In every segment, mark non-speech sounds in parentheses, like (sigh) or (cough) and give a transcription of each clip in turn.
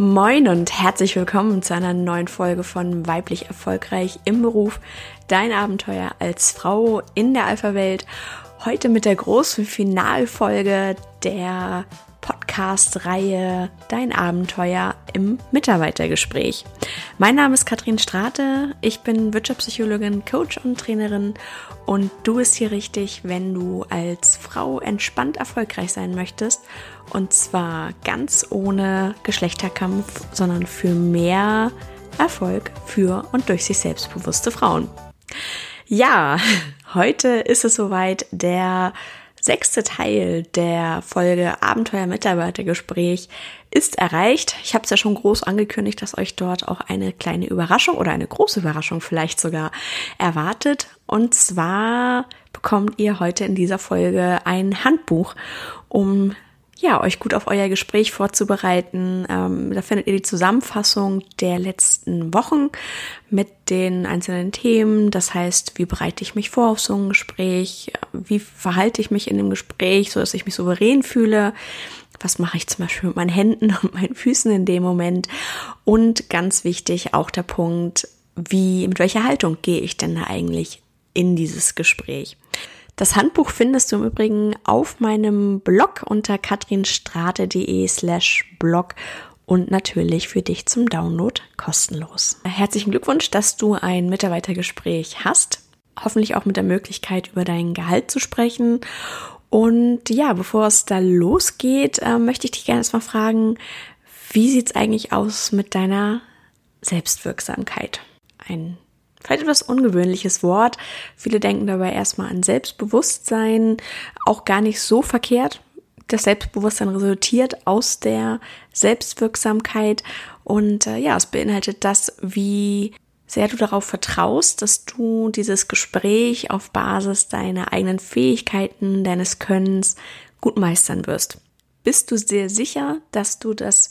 Moin und herzlich willkommen zu einer neuen Folge von Weiblich Erfolgreich im Beruf. Dein Abenteuer als Frau in der Alpha-Welt. Heute mit der großen Finalfolge der Podcast-Reihe Dein Abenteuer im Mitarbeitergespräch. Mein Name ist Katrin Strate, ich bin Wirtschaftspsychologin, Coach und Trainerin und du bist hier richtig, wenn du als Frau entspannt erfolgreich sein möchtest und zwar ganz ohne Geschlechterkampf, sondern für mehr Erfolg für und durch sich selbstbewusste Frauen. Ja, (laughs) heute ist es soweit der sechste Teil der Folge Abenteuer Mitarbeitergespräch ist erreicht. Ich habe es ja schon groß angekündigt, dass euch dort auch eine kleine Überraschung oder eine große Überraschung vielleicht sogar erwartet. Und zwar bekommt ihr heute in dieser Folge ein Handbuch, um ja, euch gut auf euer Gespräch vorzubereiten. Ähm, da findet ihr die Zusammenfassung der letzten Wochen mit den einzelnen Themen. Das heißt, wie bereite ich mich vor auf so ein Gespräch? Wie verhalte ich mich in dem Gespräch, so dass ich mich souverän fühle? Was mache ich zum Beispiel mit meinen Händen und meinen Füßen in dem Moment? Und ganz wichtig auch der Punkt, wie, mit welcher Haltung gehe ich denn da eigentlich in dieses Gespräch? Das Handbuch findest du im Übrigen auf meinem Blog unter katrinstrate.de slash blog und natürlich für dich zum Download kostenlos. Herzlichen Glückwunsch, dass du ein Mitarbeitergespräch hast. Hoffentlich auch mit der Möglichkeit, über dein Gehalt zu sprechen. Und ja, bevor es da losgeht, äh, möchte ich dich gerne erstmal fragen, wie sieht's eigentlich aus mit deiner Selbstwirksamkeit? Ein Vielleicht etwas ungewöhnliches Wort. Viele denken dabei erstmal an Selbstbewusstsein, auch gar nicht so verkehrt. Das Selbstbewusstsein resultiert aus der Selbstwirksamkeit und äh, ja, es beinhaltet das, wie sehr du darauf vertraust, dass du dieses Gespräch auf Basis deiner eigenen Fähigkeiten, deines Könnens gut meistern wirst. Bist du sehr sicher, dass du das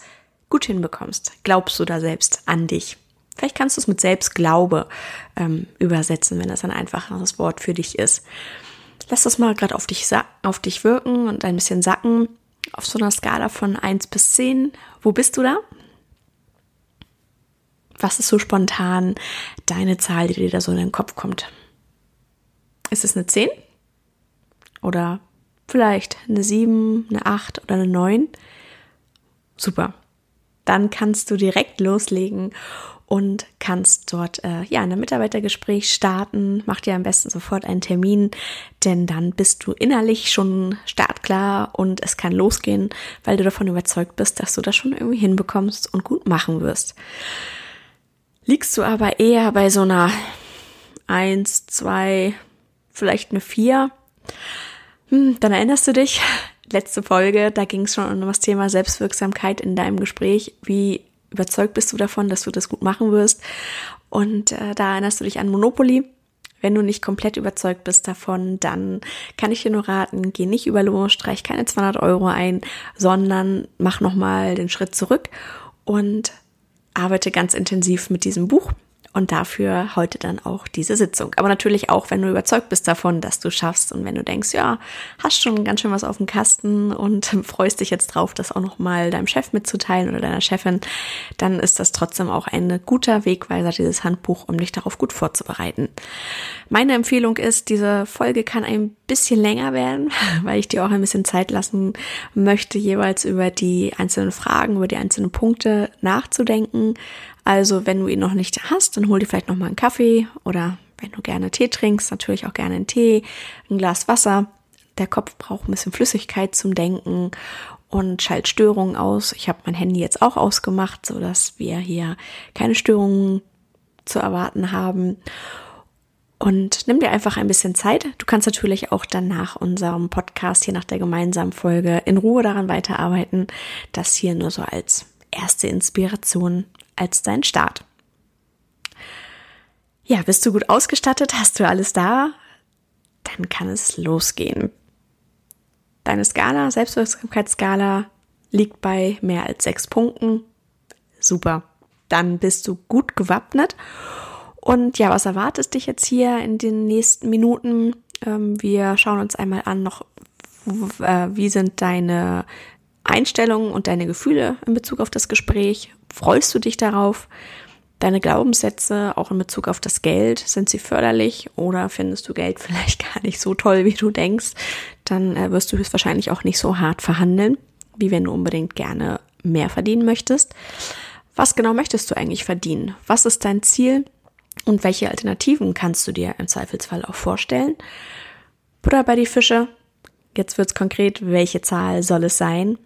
gut hinbekommst? Glaubst du da selbst an dich? Vielleicht kannst du es mit Selbstglaube ähm, übersetzen, wenn das ein einfacheres Wort für dich ist. Lass das mal gerade auf dich, auf dich wirken und ein bisschen sacken. Auf so einer Skala von 1 bis 10, wo bist du da? Was ist so spontan deine Zahl, die dir da so in den Kopf kommt? Ist es eine 10? Oder vielleicht eine 7, eine 8 oder eine 9? Super. Dann kannst du direkt loslegen und kannst dort äh, ja ein Mitarbeitergespräch starten. Mach dir am besten sofort einen Termin, denn dann bist du innerlich schon startklar und es kann losgehen, weil du davon überzeugt bist, dass du das schon irgendwie hinbekommst und gut machen wirst. Liegst du aber eher bei so einer eins, zwei, vielleicht eine vier, hm, dann erinnerst du dich, letzte Folge, da ging es schon um das Thema Selbstwirksamkeit in deinem Gespräch. Wie überzeugt bist du davon, dass du das gut machen wirst. Und äh, da erinnerst du dich an Monopoly. Wenn du nicht komplett überzeugt bist davon, dann kann ich dir nur raten, geh nicht über Lohn, streich keine 200 Euro ein, sondern mach nochmal den Schritt zurück und arbeite ganz intensiv mit diesem Buch und dafür heute dann auch diese Sitzung. Aber natürlich auch, wenn du überzeugt bist davon, dass du schaffst und wenn du denkst, ja, hast schon ganz schön was auf dem Kasten und (laughs) freust dich jetzt drauf, das auch nochmal deinem Chef mitzuteilen oder deiner Chefin, dann ist das trotzdem auch ein guter Wegweiser, dieses Handbuch, um dich darauf gut vorzubereiten. Meine Empfehlung ist, diese Folge kann ein bisschen länger werden, (laughs) weil ich dir auch ein bisschen Zeit lassen möchte, jeweils über die einzelnen Fragen, über die einzelnen Punkte nachzudenken. Also, wenn du ihn noch nicht hast, dann hol dir vielleicht noch mal einen Kaffee oder wenn du gerne Tee trinkst, natürlich auch gerne einen Tee, ein Glas Wasser. Der Kopf braucht ein bisschen Flüssigkeit zum Denken und schalt Störungen aus. Ich habe mein Handy jetzt auch ausgemacht, so dass wir hier keine Störungen zu erwarten haben. Und nimm dir einfach ein bisschen Zeit. Du kannst natürlich auch dann nach unserem Podcast hier nach der gemeinsamen Folge in Ruhe daran weiterarbeiten. Das hier nur so als erste Inspiration als dein Start. Ja, bist du gut ausgestattet? Hast du alles da? Dann kann es losgehen. Deine Skala, Selbstwirksamkeitsskala, liegt bei mehr als sechs Punkten. Super. Dann bist du gut gewappnet. Und ja, was erwartet dich jetzt hier in den nächsten Minuten? Ähm, wir schauen uns einmal an, noch, äh, wie sind deine Einstellungen und deine Gefühle in Bezug auf das Gespräch Freust du dich darauf? Deine Glaubenssätze, auch in Bezug auf das Geld, sind sie förderlich oder findest du Geld (laughs) vielleicht gar nicht so toll, wie du denkst? Dann äh, wirst du höchstwahrscheinlich auch nicht so hart verhandeln, wie wenn du unbedingt gerne mehr verdienen möchtest. Was genau möchtest du eigentlich verdienen? Was ist dein Ziel? Und welche Alternativen kannst du dir im Zweifelsfall auch vorstellen? Butter bei die Fische. Jetzt wird's konkret. Welche Zahl soll es sein?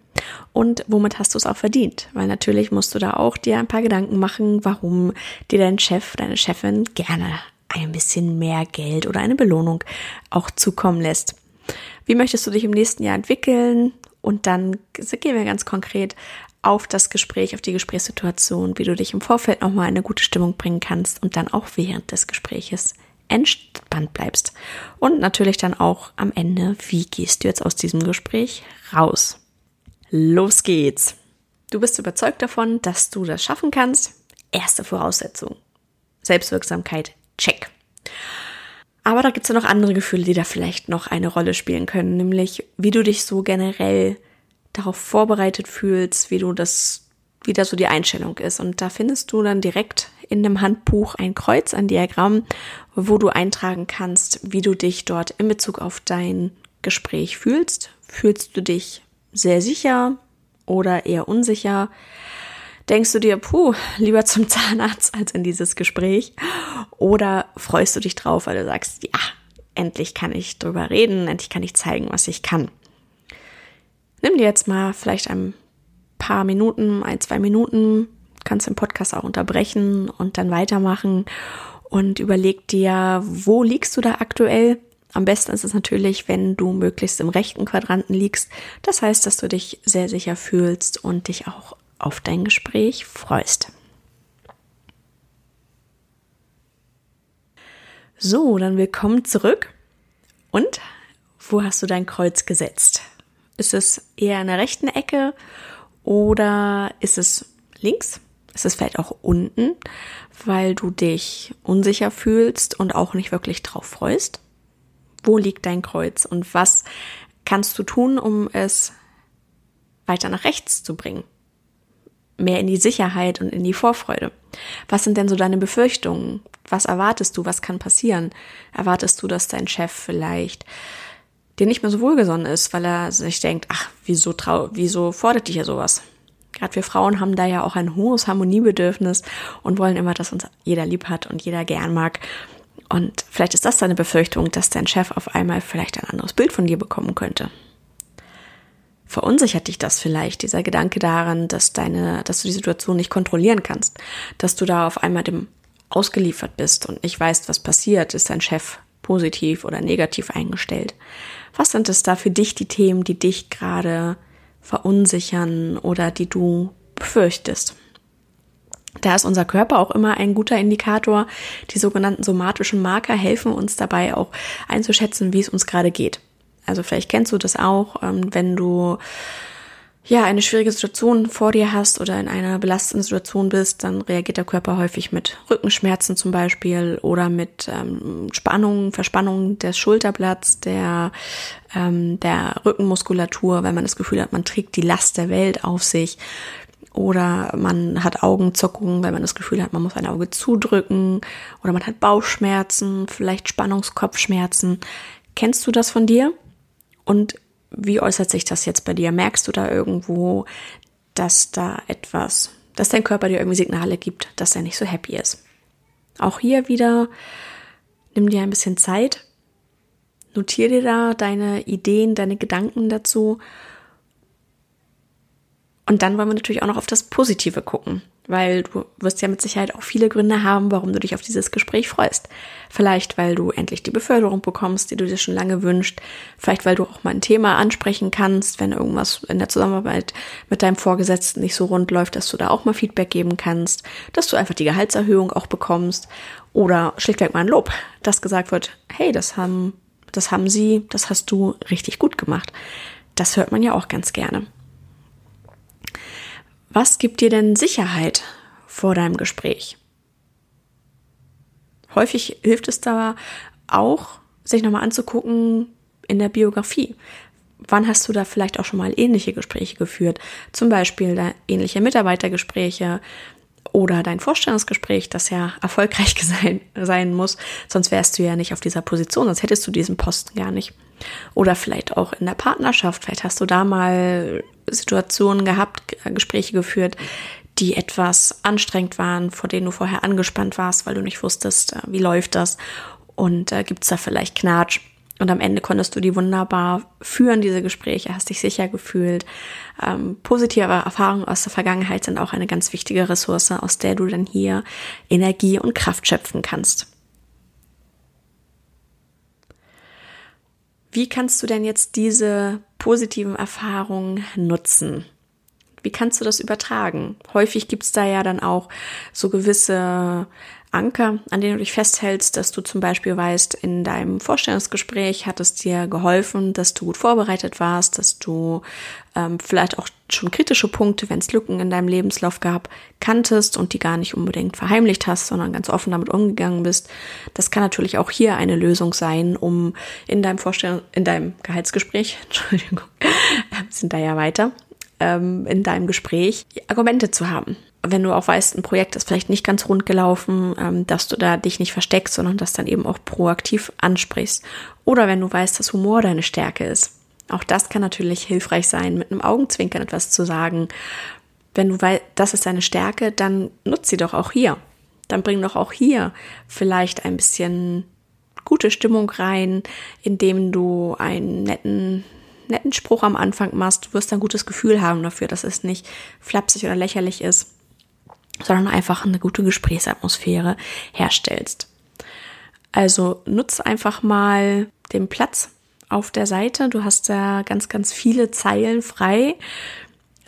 Und womit hast du es auch verdient? Weil natürlich musst du da auch dir ein paar Gedanken machen, warum dir dein Chef, deine Chefin gerne ein bisschen mehr Geld oder eine Belohnung auch zukommen lässt. Wie möchtest du dich im nächsten Jahr entwickeln? Und dann gehen wir ganz konkret auf das Gespräch, auf die Gesprächssituation, wie du dich im Vorfeld nochmal in eine gute Stimmung bringen kannst und dann auch während des Gespräches entspannt bleibst. Und natürlich dann auch am Ende, wie gehst du jetzt aus diesem Gespräch raus? Los geht's! Du bist überzeugt davon, dass du das schaffen kannst. Erste Voraussetzung. Selbstwirksamkeit, check. Aber da gibt's ja noch andere Gefühle, die da vielleicht noch eine Rolle spielen können, nämlich wie du dich so generell darauf vorbereitet fühlst, wie du das, wie da so die Einstellung ist. Und da findest du dann direkt in dem Handbuch ein Kreuz, ein Diagramm, wo du eintragen kannst, wie du dich dort in Bezug auf dein Gespräch fühlst. Fühlst du dich sehr sicher oder eher unsicher? Denkst du dir, puh, lieber zum Zahnarzt als in dieses Gespräch? Oder freust du dich drauf, weil du sagst, ja, endlich kann ich drüber reden, endlich kann ich zeigen, was ich kann. Nimm dir jetzt mal vielleicht ein paar Minuten, ein, zwei Minuten, kannst den Podcast auch unterbrechen und dann weitermachen und überleg dir, wo liegst du da aktuell? Am besten ist es natürlich, wenn du möglichst im rechten Quadranten liegst. Das heißt, dass du dich sehr sicher fühlst und dich auch auf dein Gespräch freust. So, dann willkommen zurück. Und wo hast du dein Kreuz gesetzt? Ist es eher in der rechten Ecke oder ist es links? Ist es vielleicht auch unten, weil du dich unsicher fühlst und auch nicht wirklich drauf freust? Wo liegt dein Kreuz und was kannst du tun, um es weiter nach rechts zu bringen? Mehr in die Sicherheit und in die Vorfreude. Was sind denn so deine Befürchtungen? Was erwartest du? Was kann passieren? Erwartest du, dass dein Chef vielleicht dir nicht mehr so wohlgesonnen ist, weil er sich denkt, ach, wieso trau, wieso fordert dich ja sowas? Gerade wir Frauen haben da ja auch ein hohes Harmoniebedürfnis und wollen immer, dass uns jeder lieb hat und jeder gern mag. Und vielleicht ist das deine Befürchtung, dass dein Chef auf einmal vielleicht ein anderes Bild von dir bekommen könnte. Verunsichert dich das vielleicht, dieser Gedanke daran, dass deine, dass du die Situation nicht kontrollieren kannst, dass du da auf einmal dem ausgeliefert bist und nicht weißt, was passiert, ist dein Chef positiv oder negativ eingestellt. Was sind es da für dich die Themen, die dich gerade verunsichern oder die du befürchtest? Da ist unser Körper auch immer ein guter Indikator. Die sogenannten somatischen Marker helfen uns dabei auch einzuschätzen, wie es uns gerade geht. Also vielleicht kennst du das auch, ähm, wenn du ja, eine schwierige Situation vor dir hast oder in einer belastenden Situation bist, dann reagiert der Körper häufig mit Rückenschmerzen zum Beispiel oder mit ähm, Spannungen, Verspannungen des Schulterblatts, der, ähm, der Rückenmuskulatur, wenn man das Gefühl hat, man trägt die Last der Welt auf sich. Oder man hat Augenzuckungen, weil man das Gefühl hat, man muss ein Auge zudrücken. Oder man hat Bauchschmerzen, vielleicht Spannungskopfschmerzen. Kennst du das von dir? Und wie äußert sich das jetzt bei dir? Merkst du da irgendwo, dass da etwas, dass dein Körper dir irgendwie Signale gibt, dass er nicht so happy ist? Auch hier wieder, nimm dir ein bisschen Zeit, notier dir da deine Ideen, deine Gedanken dazu. Und dann wollen wir natürlich auch noch auf das Positive gucken weil du wirst ja mit Sicherheit auch viele Gründe haben, warum du dich auf dieses Gespräch freust. Vielleicht, weil du endlich die Beförderung bekommst, die du dir schon lange wünscht. Vielleicht, weil du auch mal ein Thema ansprechen kannst, wenn irgendwas in der Zusammenarbeit mit deinem Vorgesetzten nicht so rund läuft, dass du da auch mal Feedback geben kannst, dass du einfach die Gehaltserhöhung auch bekommst oder schlichtweg mal ein Lob, dass gesagt wird, hey, das haben, das haben sie, das hast du richtig gut gemacht. Das hört man ja auch ganz gerne. Was gibt dir denn Sicherheit vor deinem Gespräch? Häufig hilft es da auch, sich nochmal anzugucken in der Biografie. wann hast du da vielleicht auch schon mal ähnliche Gespräche geführt? Zum Beispiel ähnliche Mitarbeitergespräche oder dein Vorstellungsgespräch, das ja erfolgreich (laughs) sein, sein muss. Sonst wärst du ja nicht auf dieser Position, sonst hättest du diesen Posten gar nicht. Oder vielleicht auch in der Partnerschaft. Vielleicht hast du da mal Situationen gehabt, Gespräche geführt, die etwas anstrengend waren, vor denen du vorher angespannt warst, weil du nicht wusstest, äh, wie läuft das. Und äh, gibt es da vielleicht Knatsch? Und am Ende konntest du die wunderbar führen, diese Gespräche, hast dich sicher gefühlt. Ähm, positive Erfahrungen aus der Vergangenheit sind auch eine ganz wichtige Ressource, aus der du dann hier Energie und Kraft schöpfen kannst. Wie kannst du denn jetzt diese positiven Erfahrungen nutzen? Wie kannst du das übertragen? Häufig gibt es da ja dann auch so gewisse Anker, an denen du dich festhältst, dass du zum Beispiel weißt, in deinem Vorstellungsgespräch hat es dir geholfen, dass du gut vorbereitet warst, dass du ähm, vielleicht auch schon kritische Punkte, wenn es Lücken in deinem Lebenslauf gab, kanntest und die gar nicht unbedingt verheimlicht hast, sondern ganz offen damit umgegangen bist. Das kann natürlich auch hier eine Lösung sein, um in deinem Vorstellung, in deinem Gehaltsgespräch, (laughs) Entschuldigung, (laughs) sind da ja weiter, ähm, in deinem Gespräch Argumente zu haben wenn du auch weißt, ein Projekt ist vielleicht nicht ganz rund gelaufen, ähm, dass du da dich nicht versteckst, sondern das dann eben auch proaktiv ansprichst. Oder wenn du weißt, dass Humor deine Stärke ist. Auch das kann natürlich hilfreich sein, mit einem Augenzwinkern etwas zu sagen. Wenn du weißt, das ist deine Stärke, dann nutz sie doch auch hier. Dann bring doch auch hier vielleicht ein bisschen gute Stimmung rein, indem du einen netten netten Spruch am Anfang machst, du wirst ein gutes Gefühl haben dafür, dass es nicht flapsig oder lächerlich ist sondern einfach eine gute Gesprächsatmosphäre herstellst. Also nutz einfach mal den Platz auf der Seite. Du hast da ganz, ganz viele Zeilen frei,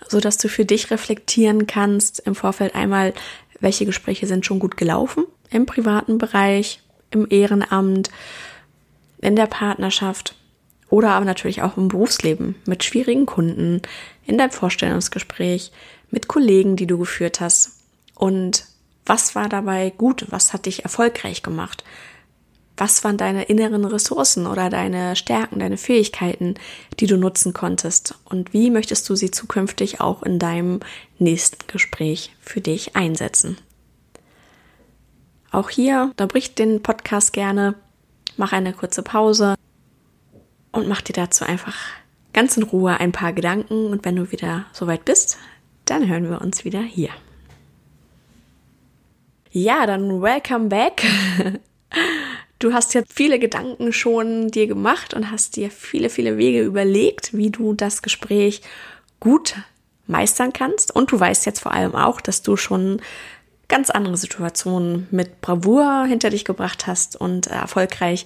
so dass du für dich reflektieren kannst im Vorfeld einmal, welche Gespräche sind schon gut gelaufen im privaten Bereich, im Ehrenamt, in der Partnerschaft oder aber natürlich auch im Berufsleben mit schwierigen Kunden, in deinem Vorstellungsgespräch, mit Kollegen, die du geführt hast und was war dabei gut? Was hat dich erfolgreich gemacht? Was waren deine inneren Ressourcen oder deine Stärken, deine Fähigkeiten, die du nutzen konntest? Und wie möchtest du sie zukünftig auch in deinem nächsten Gespräch für dich einsetzen? Auch hier, da bricht den Podcast gerne, mach eine kurze Pause und mach dir dazu einfach ganz in Ruhe ein paar Gedanken. Und wenn du wieder soweit bist, dann hören wir uns wieder hier. Ja, dann welcome back. (laughs) Du hast ja viele Gedanken schon dir gemacht und hast dir viele, viele Wege überlegt, wie du das Gespräch gut meistern kannst. Und du weißt jetzt vor allem auch, dass du schon ganz andere Situationen mit Bravour hinter dich gebracht hast und erfolgreich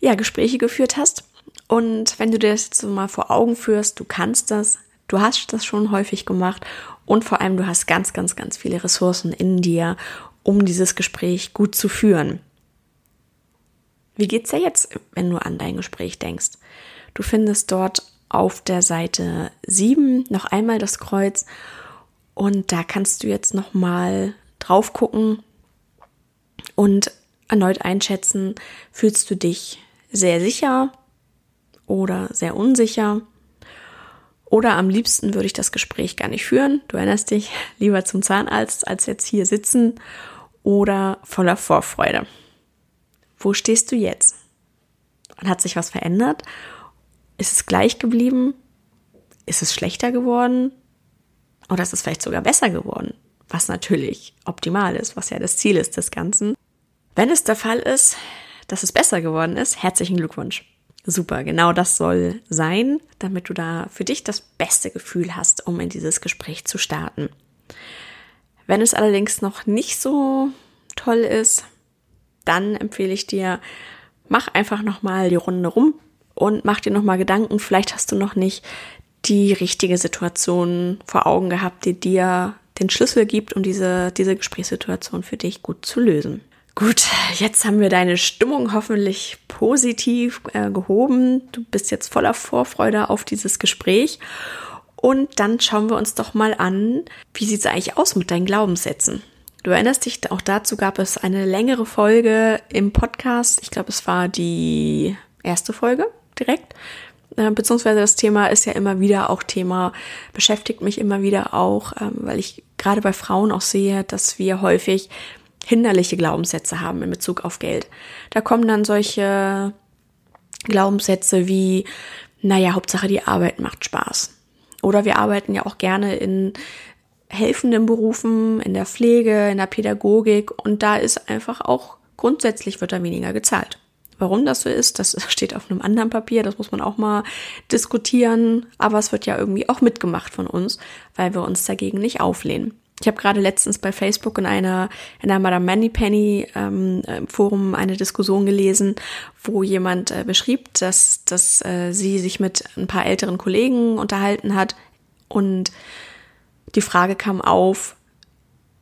ja, Gespräche geführt hast. Und wenn du dir das jetzt mal vor Augen führst, du kannst das, du hast das schon häufig gemacht und vor allem du hast ganz, ganz, ganz viele Ressourcen in dir, um dieses Gespräch gut zu führen. Wie geht's dir jetzt, wenn du an dein Gespräch denkst? Du findest dort auf der Seite 7 noch einmal das Kreuz und da kannst du jetzt noch mal drauf gucken und erneut einschätzen, fühlst du dich sehr sicher oder sehr unsicher? Oder am liebsten würde ich das Gespräch gar nicht führen. Du erinnerst dich lieber zum Zahnarzt, als jetzt hier sitzen oder voller Vorfreude? Wo stehst du jetzt? Und hat sich was verändert? Ist es gleich geblieben? Ist es schlechter geworden? Oder ist es vielleicht sogar besser geworden? Was natürlich optimal ist, was ja das Ziel ist des Ganzen. Wenn es der Fall ist, dass es besser geworden ist, herzlichen Glückwunsch. Super, genau das soll sein, damit du da für dich das beste Gefühl hast, um in dieses Gespräch zu starten. Wenn es allerdings noch nicht so toll ist, dann empfehle ich dir, mach einfach nochmal die Runde rum und mach dir nochmal Gedanken. Vielleicht hast du noch nicht die richtige Situation vor Augen gehabt, die dir den Schlüssel gibt, um diese, diese Gesprächssituation für dich gut zu lösen. Gut, jetzt haben wir deine Stimmung hoffentlich positiv äh, gehoben. Du bist jetzt voller Vorfreude auf dieses Gespräch und dann schauen wir uns doch mal an, wie sieht es eigentlich aus mit deinen Glaubenssätzen? Du erinnerst dich, auch dazu gab es eine längere Folge im Podcast. Ich glaube, es war die erste Folge direkt. äh, beziehungsweise das Thema ist ja immer wieder auch Thema, beschäftigt mich immer wieder auch, ähm, weil ich gerade bei Frauen auch sehe, dass wir häufig hinderliche Glaubenssätze haben in Bezug auf Geld. Da kommen dann solche Glaubenssätze wie, naja, Hauptsache die Arbeit macht Spaß. Oder wir arbeiten ja auch gerne in helfenden Berufen, in der Pflege, in der Pädagogik und da ist einfach auch grundsätzlich wird da weniger gezahlt. Warum das so ist, das (laughs) steht auf einem anderen Papier, das muss man auch mal diskutieren, aber es wird ja irgendwie auch mitgemacht von uns, weil wir uns dagegen nicht auflehnen. Ich habe gerade letztens bei Facebook in einer in einer Madame Moneypenny ähm, Forum eine Diskussion gelesen, wo jemand äh, beschrieb, dass dass äh, sie sich mit ein paar älteren Kollegen unterhalten hat. Und die Frage kam auf,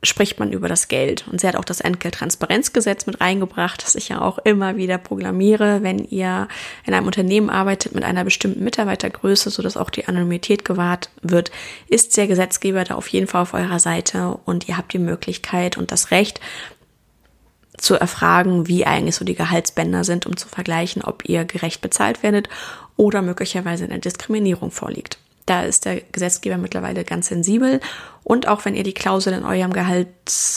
spricht man über das Geld. Und sie hat auch das Entgelttransparenzgesetz mit reingebracht, das ich ja auch immer wieder programmiere, wenn ihr in einem Unternehmen arbeitet mit einer bestimmten Mitarbeitergröße, sodass auch die Anonymität gewahrt wird, ist der Gesetzgeber da auf jeden Fall auf eurer Seite und ihr habt die Möglichkeit und das Recht, zu erfragen, wie eigentlich so die Gehaltsbänder sind, um zu vergleichen, ob ihr gerecht bezahlt werdet oder möglicherweise eine Diskriminierung vorliegt. Da ist der Gesetzgeber mittlerweile ganz sensibel. Und auch wenn ihr die Klausel in eurem Gehalt,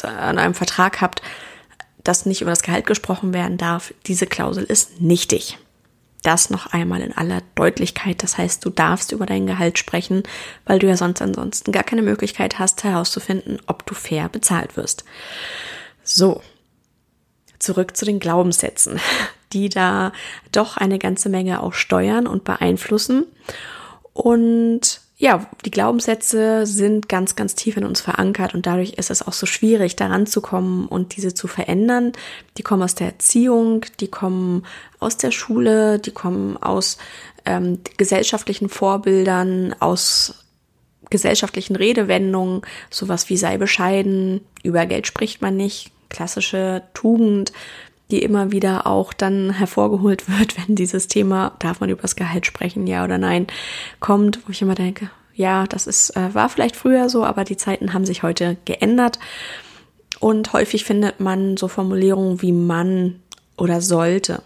an eurem Vertrag habt, dass nicht über das Gehalt gesprochen werden darf, diese Klausel ist nichtig. Das noch einmal in aller Deutlichkeit. Das heißt, du darfst über dein Gehalt sprechen, weil du ja sonst ansonsten gar keine Möglichkeit hast, herauszufinden, ob du fair bezahlt wirst. So. Zurück zu den Glaubenssätzen, (laughs) die da doch eine ganze Menge auch steuern und beeinflussen. Und ja, die Glaubenssätze sind ganz, ganz tief in uns verankert und dadurch ist es auch so schwierig, daran zu kommen und diese zu verändern. Die kommen aus der Erziehung, die kommen aus der Schule, die kommen aus ähm, gesellschaftlichen Vorbildern, aus gesellschaftlichen Redewendungen, sowas wie sei bescheiden, über Geld spricht man nicht, klassische Tugend, die immer wieder auch dann hervorgeholt (laughs) wird, wenn dieses Thema, darf man über das Gehalt sprechen, ja oder nein, kommt, wo ich immer denke, ja, das ist, äh, war vielleicht früher so, aber die Zeiten haben sich heute geändert. Und häufig findet man so Formulierungen wie Mann oder sollte.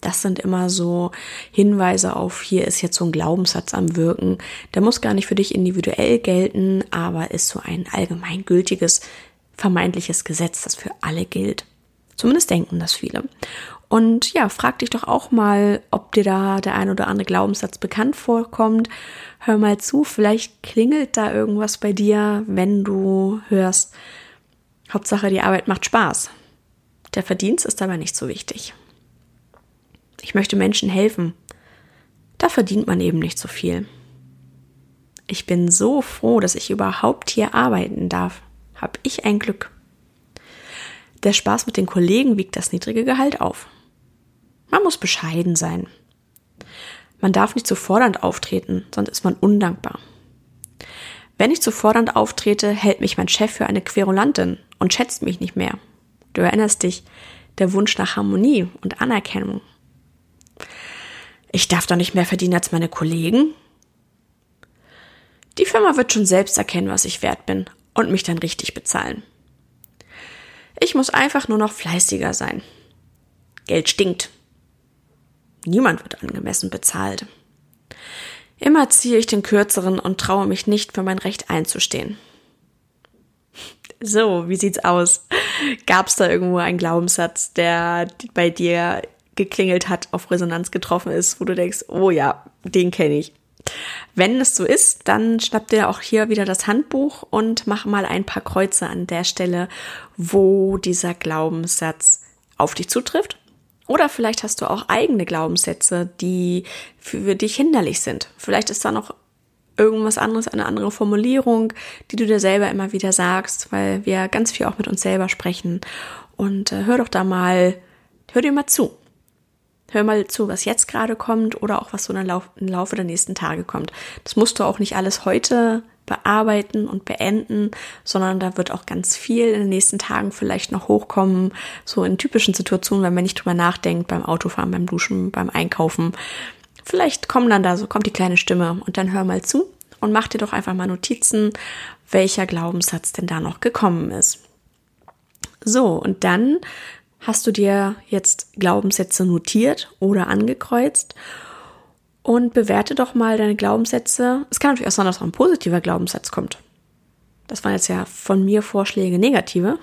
Das sind immer so Hinweise auf, hier ist jetzt so ein Glaubenssatz am Wirken. Der muss gar nicht für dich individuell gelten, aber ist so ein allgemeingültiges, vermeintliches Gesetz, das für alle gilt. Zumindest denken das viele. Und ja, frag dich doch auch mal, ob dir da der ein oder andere Glaubenssatz bekannt vorkommt. Hör mal zu, vielleicht klingelt da irgendwas bei dir, wenn du hörst, Hauptsache die Arbeit macht Spaß. Der Verdienst ist dabei nicht so wichtig. Ich möchte Menschen helfen. Da verdient man eben nicht so viel. Ich bin so froh, dass ich überhaupt hier arbeiten darf. Hab ich ein Glück. Der Spaß mit den Kollegen wiegt das niedrige Gehalt auf. Man muss bescheiden sein. Man darf nicht zu fordernd auftreten, sonst ist man undankbar. Wenn ich zu fordernd auftrete, hält mich mein Chef für eine Querulantin und schätzt mich nicht mehr. Du erinnerst dich, der Wunsch nach Harmonie und Anerkennung. Ich darf doch nicht mehr verdienen als meine Kollegen. Die Firma wird schon selbst erkennen, was ich wert bin und mich dann richtig bezahlen. Ich muss einfach nur noch fleißiger sein. Geld stinkt. Niemand wird angemessen bezahlt. Immer ziehe ich den kürzeren und traue mich nicht, für mein Recht einzustehen. So, wie sieht's aus? Gab's da irgendwo einen Glaubenssatz, der bei dir geklingelt hat, auf Resonanz getroffen ist, wo du denkst, oh ja, den kenne ich. Wenn es so ist, dann schnapp dir auch hier wieder das Handbuch und mach mal ein paar Kreuze an der Stelle, wo dieser Glaubenssatz auf dich zutrifft. Oder vielleicht hast du auch eigene Glaubenssätze, die für dich hinderlich sind. Vielleicht ist da noch irgendwas anderes, eine andere Formulierung, die du dir selber immer wieder sagst, weil wir ganz viel auch mit uns selber sprechen. Und äh, hör doch da mal, hör dir mal zu. Hör mal zu, was jetzt gerade kommt oder auch was so im Laufe der nächsten Tage kommt. Das musst du auch nicht alles heute bearbeiten und beenden, sondern da wird auch ganz viel in den nächsten Tagen vielleicht noch hochkommen, so in typischen Situationen, wenn man nicht drüber nachdenkt, beim Autofahren, beim Duschen, beim Einkaufen. Vielleicht kommen dann da so, kommt die kleine Stimme und dann hör mal zu und mach dir doch einfach mal Notizen, welcher Glaubenssatz denn da noch gekommen ist. So, und dann Hast du dir jetzt Glaubenssätze notiert oder angekreuzt? Und bewerte doch mal deine Glaubenssätze. Es kann natürlich auch sein, dass auch ein positiver Glaubenssatz kommt. Das waren jetzt ja von mir Vorschläge negative.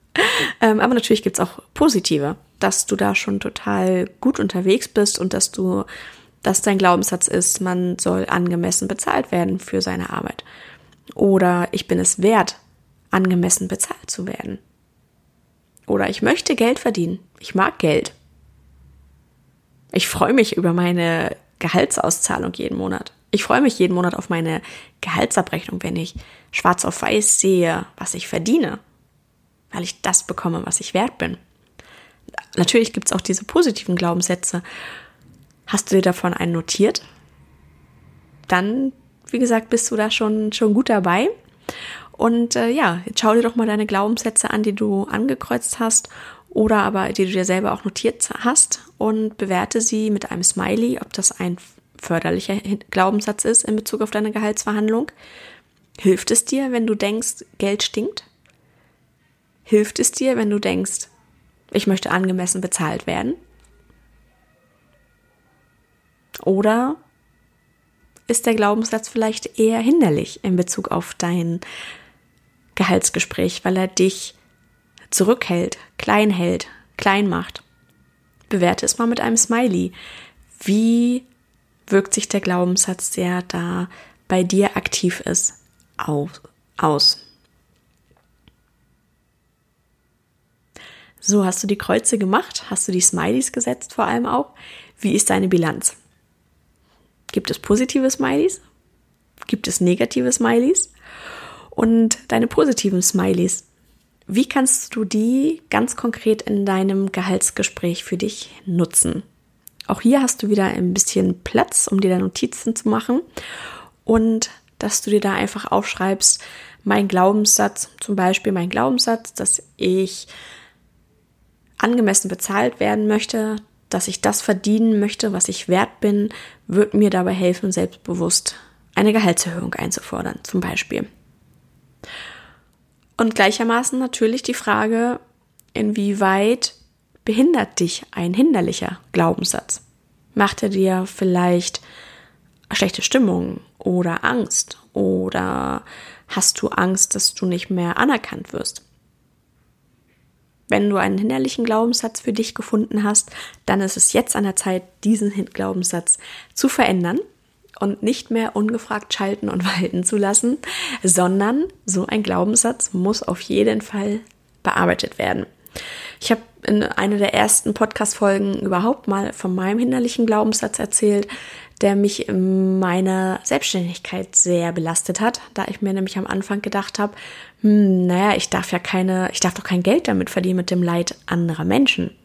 (laughs) ähm, aber natürlich gibt es auch positive, dass du da schon total gut unterwegs bist und dass du, dass dein Glaubenssatz ist, man soll angemessen bezahlt werden für seine Arbeit. Oder ich bin es wert, angemessen bezahlt zu werden. Oder ich möchte Geld verdienen. Ich mag Geld. Ich freue mich über meine Gehaltsauszahlung jeden Monat. Ich freue mich jeden Monat auf meine Gehaltsabrechnung, wenn ich schwarz auf weiß sehe, was ich verdiene, weil ich das bekomme, was ich wert bin. Natürlich gibt es auch diese positiven Glaubenssätze. Hast du dir davon einen notiert? Dann, wie gesagt, bist du da schon, schon gut dabei. Und äh, ja, jetzt schau dir doch mal deine Glaubenssätze an, die du angekreuzt hast oder aber die du dir selber auch notiert hast und bewerte sie mit einem Smiley, ob das ein förderlicher Glaubenssatz ist in Bezug auf deine Gehaltsverhandlung. Hilft es dir, wenn du denkst, Geld stinkt? Hilft es dir, wenn du denkst, ich möchte angemessen bezahlt werden? Oder ist der Glaubenssatz vielleicht eher hinderlich in Bezug auf dein Gehaltsgespräch, weil er dich zurückhält, klein hält, klein macht? Bewerte es mal mit einem Smiley. Wie wirkt sich der Glaubenssatz, der da bei dir aktiv ist, aus? So, hast du die Kreuze gemacht? Hast du die Smileys gesetzt vor allem auch? Wie ist deine Bilanz? Gibt es positive Smileys? Gibt es negative Smileys? Und deine positiven Smileys, wie kannst du die ganz konkret in deinem Gehaltsgespräch für dich nutzen? Auch hier hast du wieder ein bisschen Platz, um dir da Notizen zu machen und dass du dir da einfach aufschreibst, mein Glaubenssatz, zum Beispiel mein Glaubenssatz, dass ich angemessen bezahlt werden möchte, dass ich das verdienen möchte, was ich wert bin, wird mir dabei helfen, selbstbewusst eine Gehaltserhöhung einzufordern, zum Beispiel. Und gleichermaßen natürlich die Frage, inwieweit behindert dich ein hinderlicher Glaubenssatz? Macht er dir vielleicht schlechte Stimmung oder Angst oder hast du Angst, dass du nicht mehr anerkannt wirst? Wenn du einen hinderlichen Glaubenssatz für dich gefunden hast, dann ist es jetzt an der Zeit, diesen Glaubenssatz zu verändern und nicht mehr ungefragt schalten und (laughs) walten zu lassen, sondern so ein Glaubenssatz muss auf jeden Fall bearbeitet werden. Ich habe in einer der ersten Podcast-Folgen überhaupt mal von meinem hinderlichen Glaubenssatz erzählt, der mich in meiner Selbstständigkeit sehr belastet hat, da ich mir nämlich am Anfang gedacht habe, hm, naja, ich darf ja keine, ich darf doch kein Geld damit verdienen mit dem Leid anderer Menschen.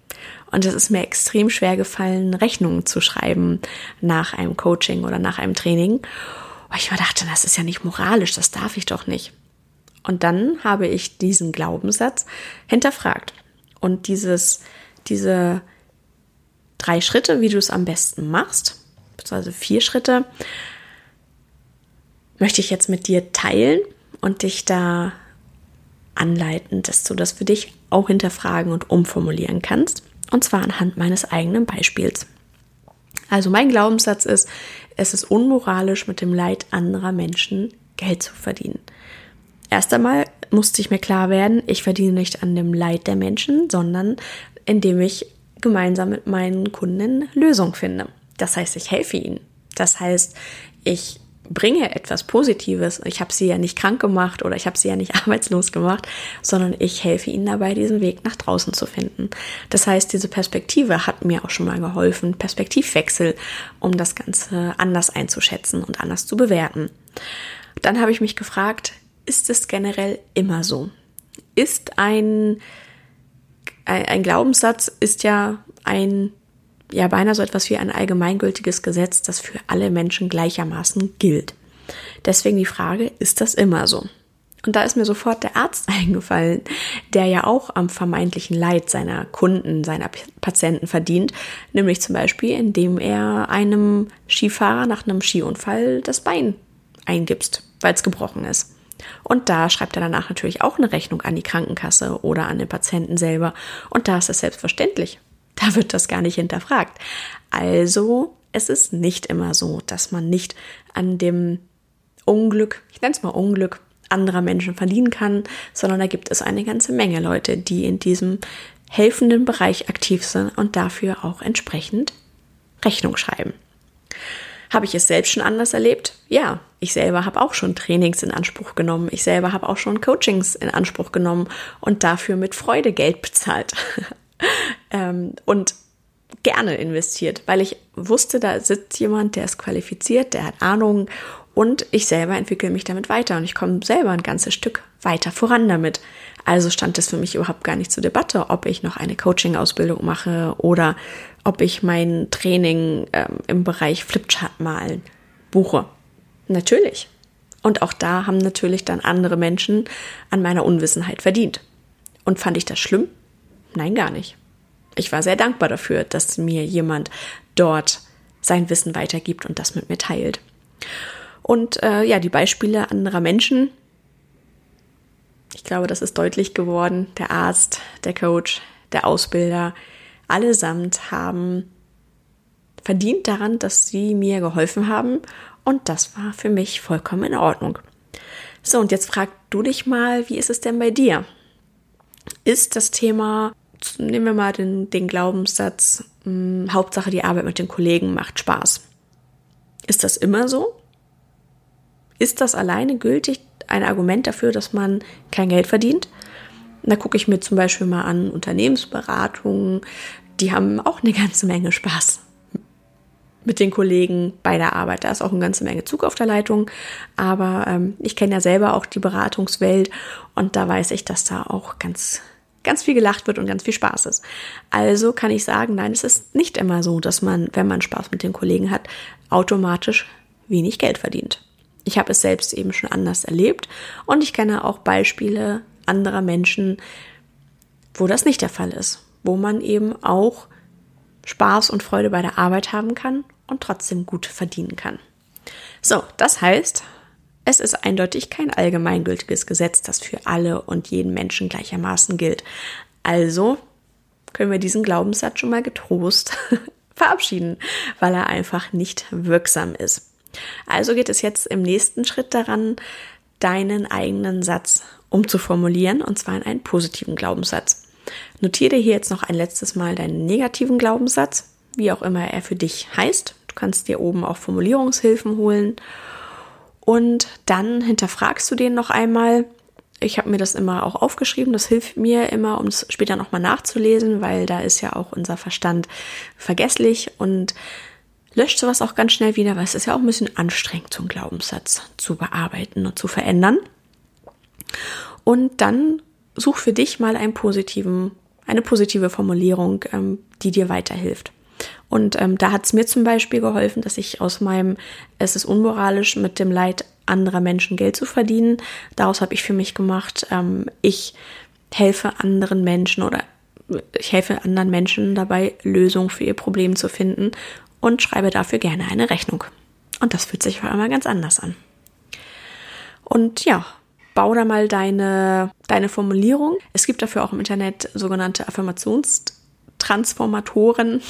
Und es ist mir extrem schwer gefallen, Rechnungen zu schreiben nach einem Coaching oder nach einem Training. Weil ich mir dachte, das ist ja nicht moralisch, das darf ich doch nicht. Und dann habe ich diesen Glaubenssatz hinterfragt. Und dieses, diese drei Schritte, wie du es am besten machst, beziehungsweise vier Schritte, möchte ich jetzt mit dir teilen und dich da anleiten, dass du das für dich auch hinterfragen und umformulieren kannst. Und zwar anhand meines eigenen Beispiels. Also mein Glaubenssatz ist, es ist unmoralisch, mit dem Leid anderer Menschen Geld zu verdienen. Erst einmal musste ich mir klar werden, ich verdiene nicht an dem Leid der Menschen, sondern indem ich gemeinsam mit meinen Kunden Lösungen finde. Das heißt, ich helfe ihnen. Das heißt, ich bringe etwas Positives. Ich habe sie ja nicht krank gemacht oder ich habe sie ja nicht (laughs) arbeitslos gemacht, sondern ich helfe ihnen dabei, diesen Weg nach draußen zu finden. Das heißt, diese Perspektive hat mir auch schon mal geholfen, Perspektivwechsel, um das Ganze anders einzuschätzen und anders zu bewerten. Dann habe ich mich gefragt, ist es generell immer so? Ist ein, ein, ein Glaubenssatz, ist ja ein ja beinahe so etwas wie ein allgemeingültiges Gesetz, das für alle Menschen gleichermaßen gilt. Deswegen die Frage, ist das immer so? Und da ist mir sofort der Arzt (laughs) eingefallen, der ja auch am vermeintlichen Leid seiner Kunden, seiner Patienten verdient, nämlich zum Beispiel, indem er einem Skifahrer nach einem Skiunfall das Bein eingibst, weil es gebrochen ist. Und da schreibt er danach natürlich auch eine Rechnung an die Krankenkasse oder an den Patienten selber. Und da ist es selbstverständlich. Da wird das gar nicht hinterfragt. Also es ist nicht immer so, dass man nicht an dem Unglück, ich nenne es mal Unglück, anderer Menschen verdienen kann, sondern da gibt es eine ganze Menge Leute, die in diesem helfenden Bereich aktiv sind und dafür auch entsprechend Rechnung schreiben. Habe ich es selbst schon anders erlebt? Ja, ich selber habe auch schon Trainings in Anspruch genommen. Ich selber habe auch schon Coachings in Anspruch genommen und dafür mit Freude Geld bezahlt. (laughs) (laughs) ähm, und gerne investiert, weil ich wusste, da sitzt jemand, der ist qualifiziert, der hat Ahnung und ich selber entwickle mich damit weiter und ich komme selber ein ganzes Stück weiter voran damit. Also stand es für mich überhaupt gar nicht zur Debatte, ob ich noch eine Coaching-Ausbildung mache oder ob ich mein Training ähm, im Bereich Flipchart malen buche. Natürlich. Und auch da haben natürlich dann andere Menschen an meiner Unwissenheit verdient. Und fand ich das schlimm? Nein, gar nicht. Ich war sehr dankbar dafür, dass mir jemand dort sein Wissen weitergibt und das mit mir teilt. Und äh, ja, die Beispiele anderer Menschen, ich glaube, das ist deutlich geworden. Der Arzt, der Coach, der Ausbilder, allesamt haben verdient daran, dass sie mir geholfen haben. Und das war für mich vollkommen in Ordnung. So, und jetzt frag du dich mal, wie ist es denn bei dir? Ist das Thema, nehmen wir mal den, den Glaubenssatz, mh, hm, Hauptsache die Arbeit mit den Kollegen macht Spaß. Ist das immer so? Ist das alleine gültig ein Argument dafür, dass man kein Geld verdient? Da gucke ich mir zum Beispiel mal an Unternehmensberatungen, die haben auch eine ganze Menge Spaß mit den Kollegen bei der Arbeit. Da ist auch eine ganze Menge Zug auf der Leitung. Aber ähm, ich kenne ja selber auch die Beratungswelt und da weiß ich, dass da auch ganz, ganz viel gelacht wird und ganz viel Spaß ist. Also kann ich sagen, nein, es ist nicht immer so, dass man, wenn man Spaß mit den Kollegen hat, automatisch wenig Geld verdient. Ich habe es selbst eben schon anders erlebt und ich kenne auch Beispiele anderer Menschen, wo das nicht der Fall ist, wo man eben auch Spaß und Freude bei der Arbeit haben kann und trotzdem gut verdienen kann. So, das heißt, es ist eindeutig kein allgemeingültiges Gesetz, das für alle und jeden Menschen gleichermaßen gilt. Also können wir diesen Glaubenssatz schon mal getrost (laughs) verabschieden, weil er einfach nicht wirksam ist. Also geht es jetzt im nächsten Schritt daran, deinen eigenen Satz umzuformulieren, und zwar in einen positiven Glaubenssatz. Notiere hier jetzt noch ein letztes Mal deinen negativen Glaubenssatz, wie auch immer er für dich heißt. Du kannst dir oben auch Formulierungshilfen holen. Und dann hinterfragst du den noch einmal. Ich habe mir das immer auch aufgeschrieben. Das hilft mir immer, um es später nochmal nachzulesen, weil da ist ja auch unser Verstand vergesslich und löscht sowas auch ganz schnell wieder, weil es ist ja auch ein bisschen anstrengend, so einen Glaubenssatz zu bearbeiten und zu verändern. Und dann such für dich mal einen positiven, eine positive Formulierung, ähm, die dir weiterhilft. Und ähm, da hat es mir zum Beispiel geholfen, dass ich aus meinem Es ist unmoralisch mit dem Leid anderer Menschen Geld zu verdienen. Daraus habe ich für mich gemacht, ähm, ich helfe anderen Menschen oder ich helfe anderen Menschen dabei, Lösungen für ihr Problem zu finden und schreibe dafür gerne eine Rechnung. Und das fühlt sich auf einmal ganz anders an. Und ja, bau da mal deine, deine Formulierung. Es gibt dafür auch im Internet sogenannte Affirmationstransformatoren.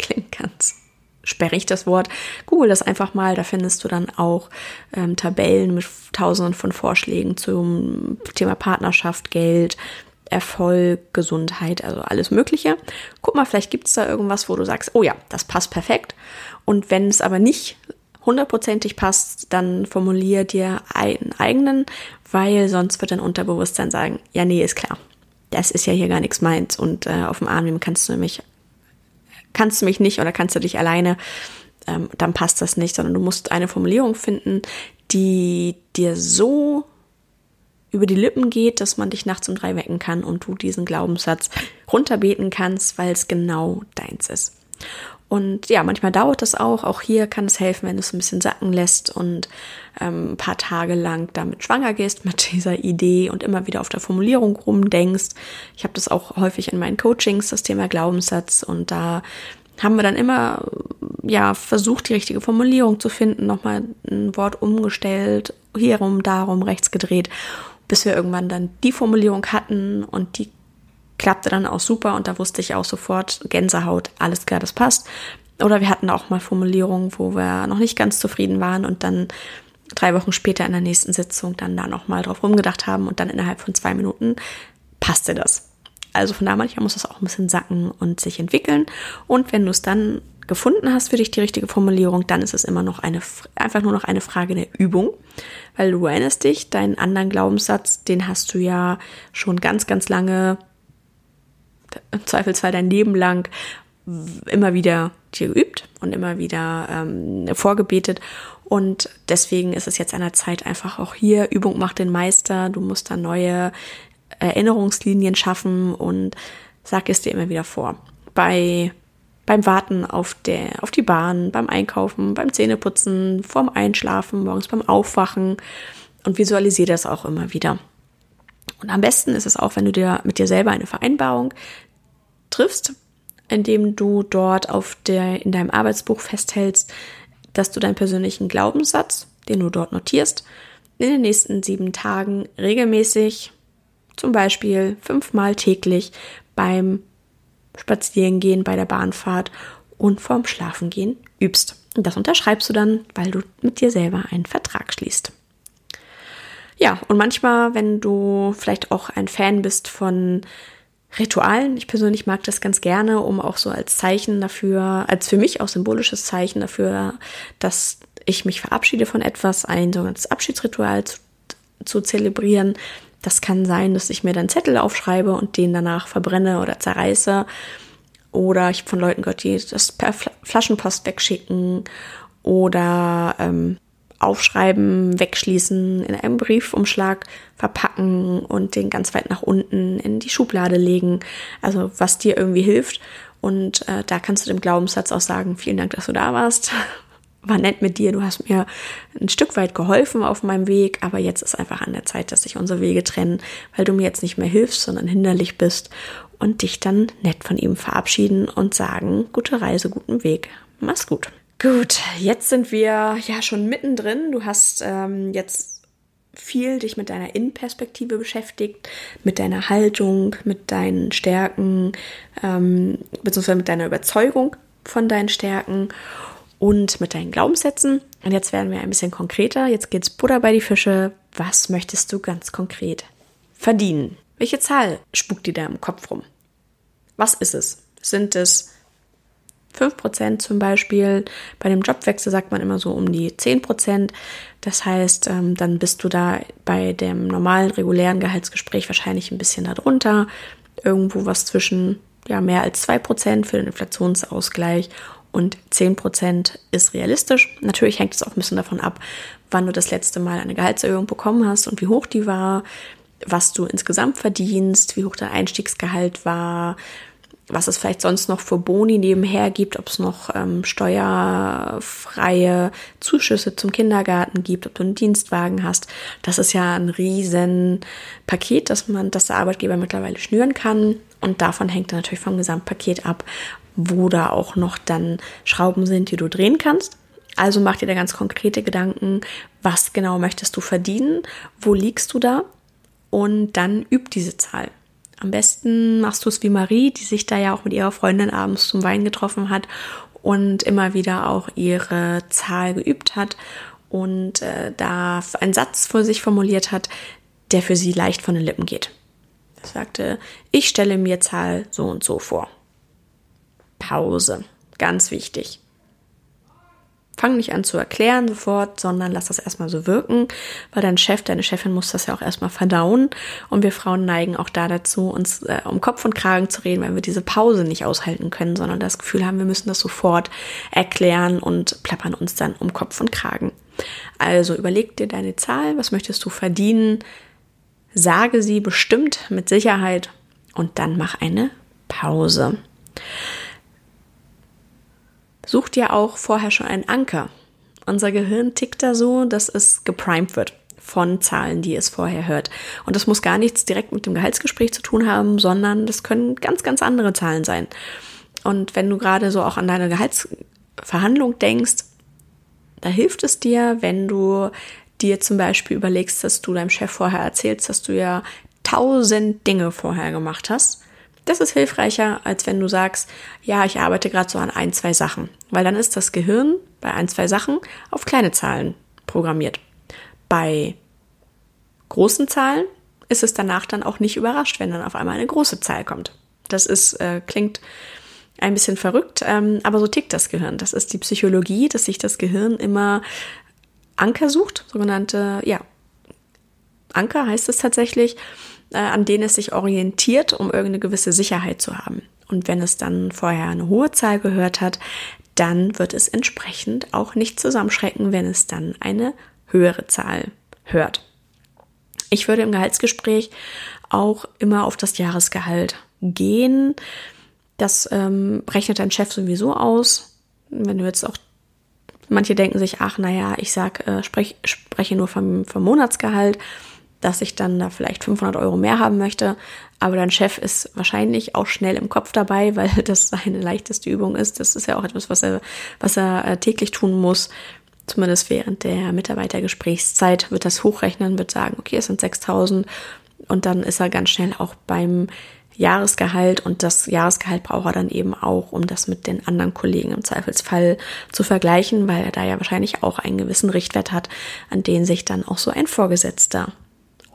Klingt ganz sperrig das Wort. Google das einfach mal, da findest du dann auch ähm, Tabellen mit tausenden von Vorschlägen zum Thema Partnerschaft, Geld, Erfolg, Gesundheit, also alles Mögliche. Guck mal, vielleicht gibt es da irgendwas, wo du sagst, oh ja, das passt perfekt. Und wenn es aber nicht hundertprozentig passt, dann formulier dir einen eigenen, weil sonst wird dein Unterbewusstsein sagen, ja, nee, ist klar. Das ist ja hier gar nichts meins und äh, auf dem Arm nehmen kannst du mich, kannst du mich nicht oder kannst du dich alleine, ähm, dann passt das nicht, sondern du musst eine Formulierung finden, die dir so über die Lippen geht, dass man dich nachts um drei wecken kann und du diesen Glaubenssatz runterbeten kannst, weil es genau deins ist. Und ja, manchmal dauert das auch. Auch hier kann es helfen, wenn du es ein bisschen sacken lässt und ähm, ein paar Tage lang damit schwanger gehst (laughs) mit dieser Idee und immer wieder auf der Formulierung rumdenkst. Ich habe das auch häufig in meinen Coachings, das Thema Glaubenssatz. Und da haben wir dann immer ja versucht, die richtige Formulierung zu finden, nochmal ein Wort umgestellt, hierum, darum, rechts gedreht bis wir irgendwann dann die Formulierung hatten und die klappte dann auch super und da wusste ich auch sofort Gänsehaut, alles klar, das passt. oder wir hatten auch mal Formulierungen, wo wir noch nicht ganz zufrieden waren und dann drei Wochen später in der nächsten Sitzung dann da nochmal drauf rumgedacht haben und dann innerhalb von zwei Minuten passte das. Also von da manchmal muss das auch ein bisschen sacken und sich entwickeln. Und wenn du es dann gefunden hast für dich die richtige Formulierung, dann ist es immer noch eine, einfach nur noch eine Frage der Übung, weil du erinnerst dich, deinen anderen Glaubenssatz, den hast du ja schon ganz, ganz lange, im Zweifelsfall dein Leben lang, immer wieder dir geübt und immer wieder ähm, vorgebetet. Und deswegen ist es jetzt an der Zeit einfach auch hier, Übung macht den Meister, du musst da neue Erinnerungslinien schaffen und sag es dir immer wieder vor. Bei beim Warten auf, der, auf die Bahn, beim Einkaufen, beim Zähneputzen, vorm Einschlafen, morgens beim Aufwachen und visualisiere das auch immer wieder. Und am besten ist es auch, wenn du dir mit dir selber eine Vereinbarung triffst, indem du dort auf der, in deinem Arbeitsbuch festhältst, dass du deinen persönlichen Glaubenssatz, den du dort notierst, in den nächsten sieben Tagen regelmäßig, zum Beispiel fünfmal täglich beim Spazierengehen, bei der Bahnfahrt und vorm Schlafengehen übst. Und das unterschreibst du dann, weil du mit dir selber einen Vertrag schließt. Ja, und manchmal, wenn du vielleicht auch ein Fan bist von Ritualen, ich persönlich mag das ganz gerne, um auch so als Zeichen dafür, als für mich auch symbolisches Zeichen dafür, dass ich mich verabschiede von etwas, ein sogenanntes Abschiedsritual zu, zu zelebrieren, das kann sein, dass ich mir dann Zettel aufschreibe und den danach verbrenne oder zerreiße. Oder ich habe von Leuten gehört, die das per Flaschenpost wegschicken oder ähm, aufschreiben, wegschließen, in einem Briefumschlag verpacken und den ganz weit nach unten in die Schublade legen. Also was dir irgendwie hilft. Und äh, da kannst du dem Glaubenssatz auch sagen, vielen Dank, dass du da warst (laughs) war nett mit dir, du hast mir ein Stück weit geholfen auf meinem Weg, aber jetzt ist einfach an der Zeit, dass sich unsere Wege trennen, weil du mir jetzt nicht mehr hilfst, sondern hinderlich bist und dich dann nett von ihm verabschieden und sagen, gute Reise, guten Weg, mach's gut. Gut, jetzt sind wir ja schon mittendrin. Du hast ähm, jetzt viel dich mit deiner Innenperspektive beschäftigt, mit deiner Haltung, mit deinen Stärken, ähm, beziehungsweise mit deiner Überzeugung von deinen Stärken und mit deinen Glaubenssätzen. Und jetzt werden wir ein bisschen konkreter. Jetzt geht's Butter bei die Fische. Was möchtest du ganz konkret verdienen? Welche Zahl spukt dir da im Kopf rum? Was ist es? Sind es 5% zum Beispiel? Bei dem Jobwechsel sagt man immer so um die 10%. Das heißt, ähm, dann bist du da bei dem normalen, regulären Gehaltsgespräch wahrscheinlich ein bisschen darunter. Irgendwo was zwischen ja, mehr als 2% für den Inflationsausgleich und 10% ist realistisch. Natürlich hängt es auch ein bisschen davon ab, wann du das letzte Mal eine Gehaltserhöhung bekommen hast und wie hoch die war, was du insgesamt verdienst, wie hoch dein Einstiegsgehalt war, was es vielleicht sonst noch für Boni nebenher gibt, ob es noch ähm, steuerfreie Zuschüsse zum Kindergarten gibt, ob du einen Dienstwagen hast. Das ist ja ein riesen Paket, das man, das der Arbeitgeber mittlerweile schnüren kann. Und davon hängt dann natürlich vom Gesamtpaket ab, wo da auch noch dann Schrauben sind, die du drehen kannst. Also mach dir da ganz konkrete Gedanken, was genau möchtest du verdienen, wo liegst du da und dann üb diese Zahl. Am besten machst du es wie Marie, die sich da ja auch mit ihrer Freundin abends zum Wein getroffen hat und immer wieder auch ihre Zahl geübt hat und äh, da einen Satz vor sich formuliert hat, der für sie leicht von den Lippen geht. Er sagte, ich stelle mir Zahl so und so vor. Pause. Ganz wichtig. Fang nicht an zu erklären sofort, sondern lass das erstmal so wirken, weil dein Chef, deine Chefin muss das ja auch erstmal verdauen. Und wir Frauen neigen auch da dazu, uns äh, um Kopf und Kragen zu reden, weil wir diese Pause nicht aushalten können, sondern das Gefühl haben, wir müssen das sofort erklären und plappern uns dann um Kopf und Kragen. Also überleg dir deine Zahl, was möchtest du verdienen, sage sie bestimmt mit Sicherheit und dann mach eine Pause. Such dir auch vorher schon einen Anker. Unser Gehirn tickt da so, dass es geprimed wird von Zahlen, die es vorher hört. Und das muss gar nichts direkt mit dem Gehaltsgespräch zu tun haben, sondern das können ganz, ganz andere Zahlen sein. Und wenn du gerade so auch an deine Gehaltsverhandlung denkst, da hilft es dir, wenn du dir zum Beispiel überlegst, dass du deinem Chef vorher erzählst, dass du ja tausend Dinge vorher gemacht hast Das ist hilfreicher, als wenn du sagst, ja, ich arbeite gerade so an ein, zwei Sachen, weil dann ist das Gehirn bei ein, zwei Sachen auf kleine Zahlen programmiert. Bei großen Zahlen ist es danach dann auch nicht überrascht, wenn dann auf einmal eine große Zahl kommt. Das ist, äh, klingt ein bisschen verrückt, ähm, aber so tickt das Gehirn. Das ist die Psychologie, dass sich das Gehirn immer Anker sucht, sogenannte, ja, Anker heißt es tatsächlich, äh, an denen es sich orientiert, um irgendeine gewisse Sicherheit zu haben. Und wenn es dann vorher eine hohe Zahl gehört hat, dann wird es entsprechend auch nicht zusammenschrecken, wenn es dann eine höhere Zahl hört. Ich würde im Gehaltsgespräch auch immer auf das Jahresgehalt gehen. Das ähm, rechnet dein Chef sowieso aus. Wenn du jetzt auch, manche denken sich, ach, naja, ich sag, äh, sprech, spreche nur vom, vom Monatsgehalt dass ich dann da vielleicht 500 Euro mehr haben möchte. Aber dein Chef ist wahrscheinlich auch schnell im Kopf dabei, (laughs) weil das seine leichteste Übung ist. Das ist ja auch etwas, was er, was er äh, täglich tun muss. Zumindest während der Mitarbeitergesprächszeit wird das hochrechnen, wird sagen, okay, es sind 6000. Und dann ist er ganz schnell auch beim Jahresgehalt und das Jahresgehalt braucht er dann eben auch, um das mit den anderen Kollegen im Zweifelsfall zu vergleichen, weil er da ja wahrscheinlich auch einen gewissen Richtwert hat, an den sich dann auch so ein Vorgesetzter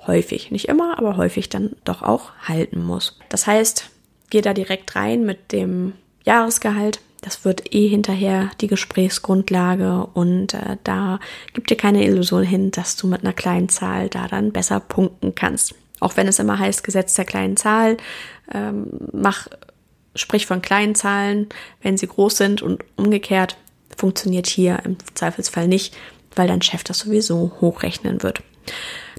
häufig, nicht immer, aber häufig dann doch auch halten muss. Das heißt, geh da direkt rein mit dem Jahresgehalt. Das wird eh hinterher die Gesprächsgrundlage und äh, da gibt dir keine Illusion hin, dass du mit einer kleinen Zahl da dann besser punkten kannst. Auch wenn es immer heißt, Gesetz der kleinen Zahl, ähm, mach, sprich von kleinen Zahlen, wenn sie groß sind und umgekehrt funktioniert hier im Zweifelsfall nicht, weil dein Chef das sowieso hochrechnen wird.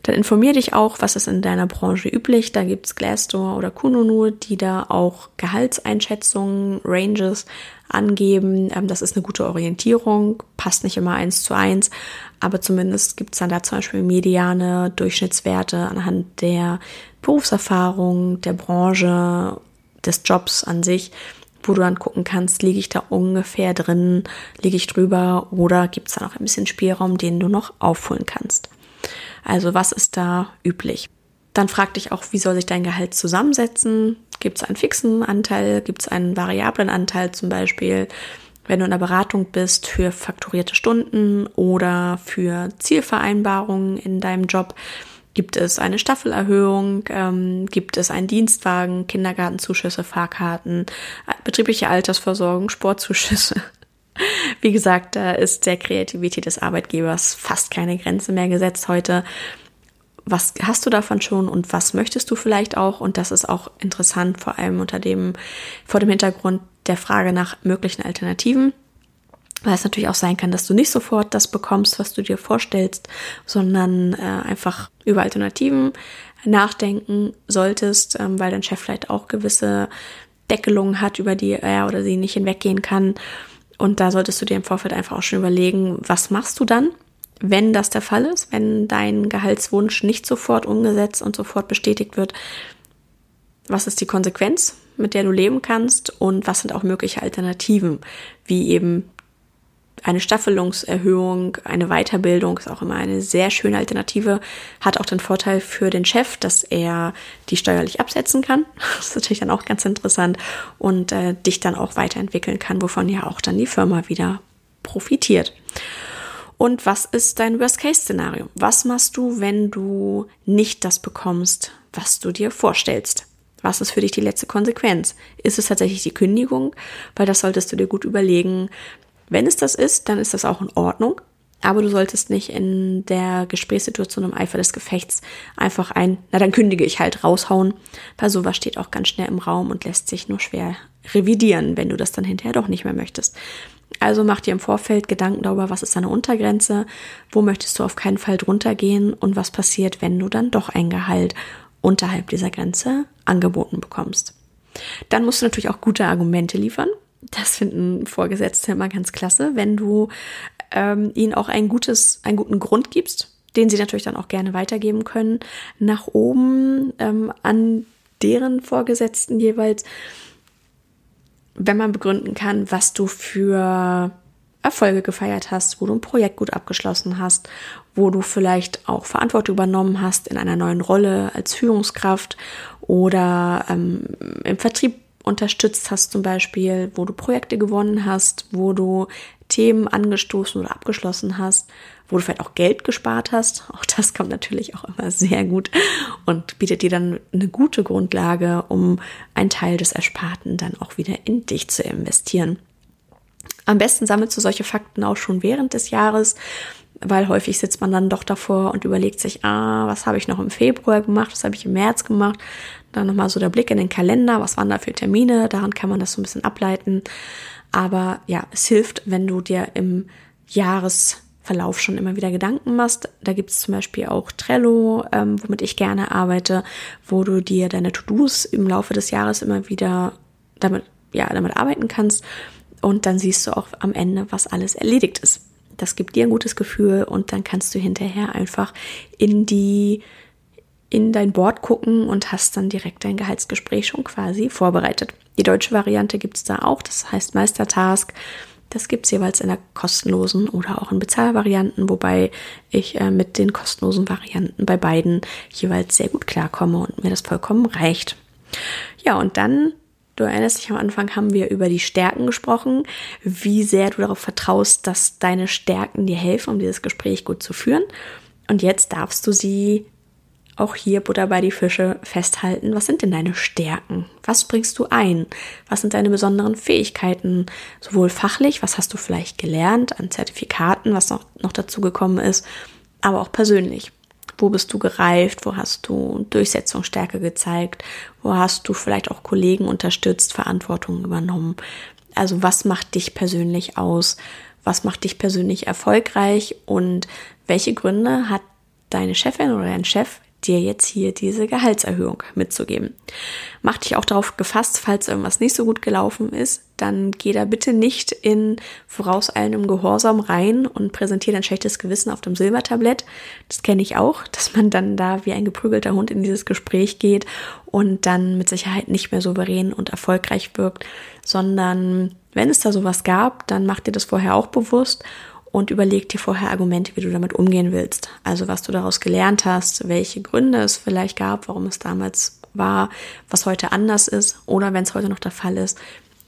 Dann informier dich auch, was ist in deiner Branche üblich. Da gibt's Glassdoor oder Kununu, die da auch Gehaltseinschätzungen, Ranges angeben. Ähm, das ist eine gute Orientierung, passt nicht immer eins zu eins, aber zumindest gibt's dann da zum Beispiel mediane Durchschnittswerte anhand der Berufserfahrung, der Branche, des Jobs an sich wo du dann gucken kannst, liege ich da ungefähr drin, liege ich drüber oder gibt es da noch ein bisschen Spielraum, den du noch aufholen kannst. Also was ist da üblich? Dann frag dich auch, wie soll sich dein Gehalt zusammensetzen? Gibt es einen fixen Anteil? Gibt es einen variablen Anteil zum Beispiel? Wenn du in der Beratung bist für fakturierte Stunden oder für Zielvereinbarungen in deinem Job, gibt es eine Staffelerhöhung, ähm, gibt es einen Dienstwagen, Kindergartenzuschüsse, Fahrkarten, betriebliche Altersversorgung, Sportzuschüsse. (laughs) Wie gesagt, da ist der Kreativität des Arbeitgebers fast keine Grenze mehr gesetzt heute. Was hast du davon schon und was möchtest du vielleicht auch? Und das ist auch interessant, vor allem unter dem, vor dem Hintergrund der Frage nach möglichen Alternativen. Weil es natürlich auch sein kann, dass du nicht sofort das bekommst, was du dir vorstellst, sondern äh, einfach über Alternativen nachdenken solltest, ähm, weil dein Chef vielleicht auch gewisse Deckelungen hat, über die er oder sie nicht hinweggehen kann. Und da solltest du dir im Vorfeld einfach auch schon überlegen, was machst du dann, wenn das der Fall ist, wenn dein Gehaltswunsch nicht sofort umgesetzt und sofort bestätigt wird. Was ist die Konsequenz, mit der du leben kannst und was sind auch mögliche Alternativen, wie eben eine Staffelungserhöhung, eine Weiterbildung ist auch immer eine sehr schöne Alternative. Hat auch den Vorteil für den Chef, dass er die steuerlich absetzen kann. (laughs) Das ist natürlich dann auch ganz interessant und äh, dich dann auch weiterentwickeln kann, wovon ja auch dann die Firma wieder profitiert. Und was ist dein Worst-Case-Szenario? Was machst du, wenn du nicht das bekommst, was du dir vorstellst? Was ist für dich die letzte Konsequenz? Ist es tatsächlich die Kündigung? Weil das solltest du dir gut überlegen. Wenn es das ist, dann ist das auch in Ordnung. Aber du solltest nicht in der Gesprächssituation im Eifer des Gefechts einfach ein, na dann kündige ich halt raushauen, weil sowas steht auch ganz schnell im Raum und lässt sich nur schwer revidieren, wenn du das dann hinterher doch nicht mehr möchtest. Also mach dir im Vorfeld Gedanken darüber, was ist deine Untergrenze, wo möchtest du auf keinen Fall drunter gehen und was passiert, wenn du dann doch ein Gehalt unterhalb dieser Grenze angeboten bekommst. Dann musst du natürlich auch gute Argumente liefern. Das finden Vorgesetzte immer ganz klasse, wenn du ähm, ihnen auch ein gutes, einen guten Grund gibst, den sie natürlich dann auch gerne weitergeben können, nach oben ähm, an deren Vorgesetzten jeweils, wenn man begründen kann, was du für Erfolge gefeiert hast, wo du ein Projekt gut abgeschlossen hast, wo du vielleicht auch Verantwortung übernommen hast in einer neuen Rolle als Führungskraft oder ähm, im Vertrieb unterstützt hast zum Beispiel, wo du Projekte gewonnen hast, wo du Themen angestoßen oder abgeschlossen hast, wo du vielleicht auch Geld gespart hast. (laughs) Auch das kommt natürlich auch immer sehr gut und bietet dir dann eine gute Grundlage, um einen Teil des Ersparten dann auch wieder in dich zu investieren. Am besten sammelst du solche Fakten auch schon während des Jahres, weil häufig sitzt man dann doch davor und überlegt sich, ah, was habe ich noch im Februar gemacht, was habe ich im März gemacht. Dann nochmal so der Blick in den Kalender, was waren da für Termine, daran kann man das so ein bisschen ableiten. Aber ja, es hilft, wenn du dir im Jahresverlauf schon immer wieder Gedanken machst. Da gibt es zum Beispiel auch Trello, ähm, womit ich gerne arbeite, wo du dir deine To-Dos im Laufe des Jahres immer wieder damit, ja, damit arbeiten kannst. Und dann siehst du auch am Ende, was alles erledigt ist. Das gibt dir ein gutes Gefühl und dann kannst du hinterher einfach in die in dein Board gucken und hast dann direkt dein Gehaltsgespräch schon quasi vorbereitet. Die deutsche Variante gibt es da auch, das heißt Meistertask. Das gibt es jeweils in der kostenlosen oder auch in Bezahlvarianten, wobei ich äh, mit den kostenlosen Varianten bei beiden jeweils sehr gut klarkomme und mir das vollkommen reicht. Ja, und dann, du erinnerst dich am Anfang, haben wir über die Stärken gesprochen, wie sehr du darauf vertraust, dass deine Stärken dir helfen, um dieses Gespräch gut zu führen. Und jetzt darfst du sie auch hier Butter bei die Fische festhalten. Was sind denn deine Stärken? Was bringst du ein? Was sind deine besonderen Fähigkeiten? Sowohl fachlich, was hast du vielleicht gelernt an Zertifikaten, was noch, noch dazu gekommen ist, aber auch persönlich. Wo bist du gereift? Wo hast du Durchsetzungsstärke gezeigt? Wo hast du vielleicht auch Kollegen unterstützt, Verantwortung übernommen? Also was macht dich persönlich aus? Was macht dich persönlich erfolgreich? Und welche Gründe hat deine Chefin oder dein Chef dir jetzt hier diese Gehaltserhöhung mitzugeben. Mach dich auch darauf gefasst, falls irgendwas nicht so gut gelaufen ist, dann geh da bitte nicht in vorauseilendem Gehorsam rein und präsentiere dein schlechtes Gewissen auf dem Silbertablett. Das kenne ich auch, (laughs) dass man dann da wie ein geprügelter Hund in dieses Gespräch geht und dann mit Sicherheit nicht mehr souverän und erfolgreich wirkt, sondern wenn es da sowas gab, dann mach dir das vorher auch bewusst und überleg dir vorher Argumente, wie du damit umgehen willst. Also was du daraus gelernt hast, welche Gründe es vielleicht gab, warum es damals war, was heute anders ist oder wenn es heute noch der Fall ist,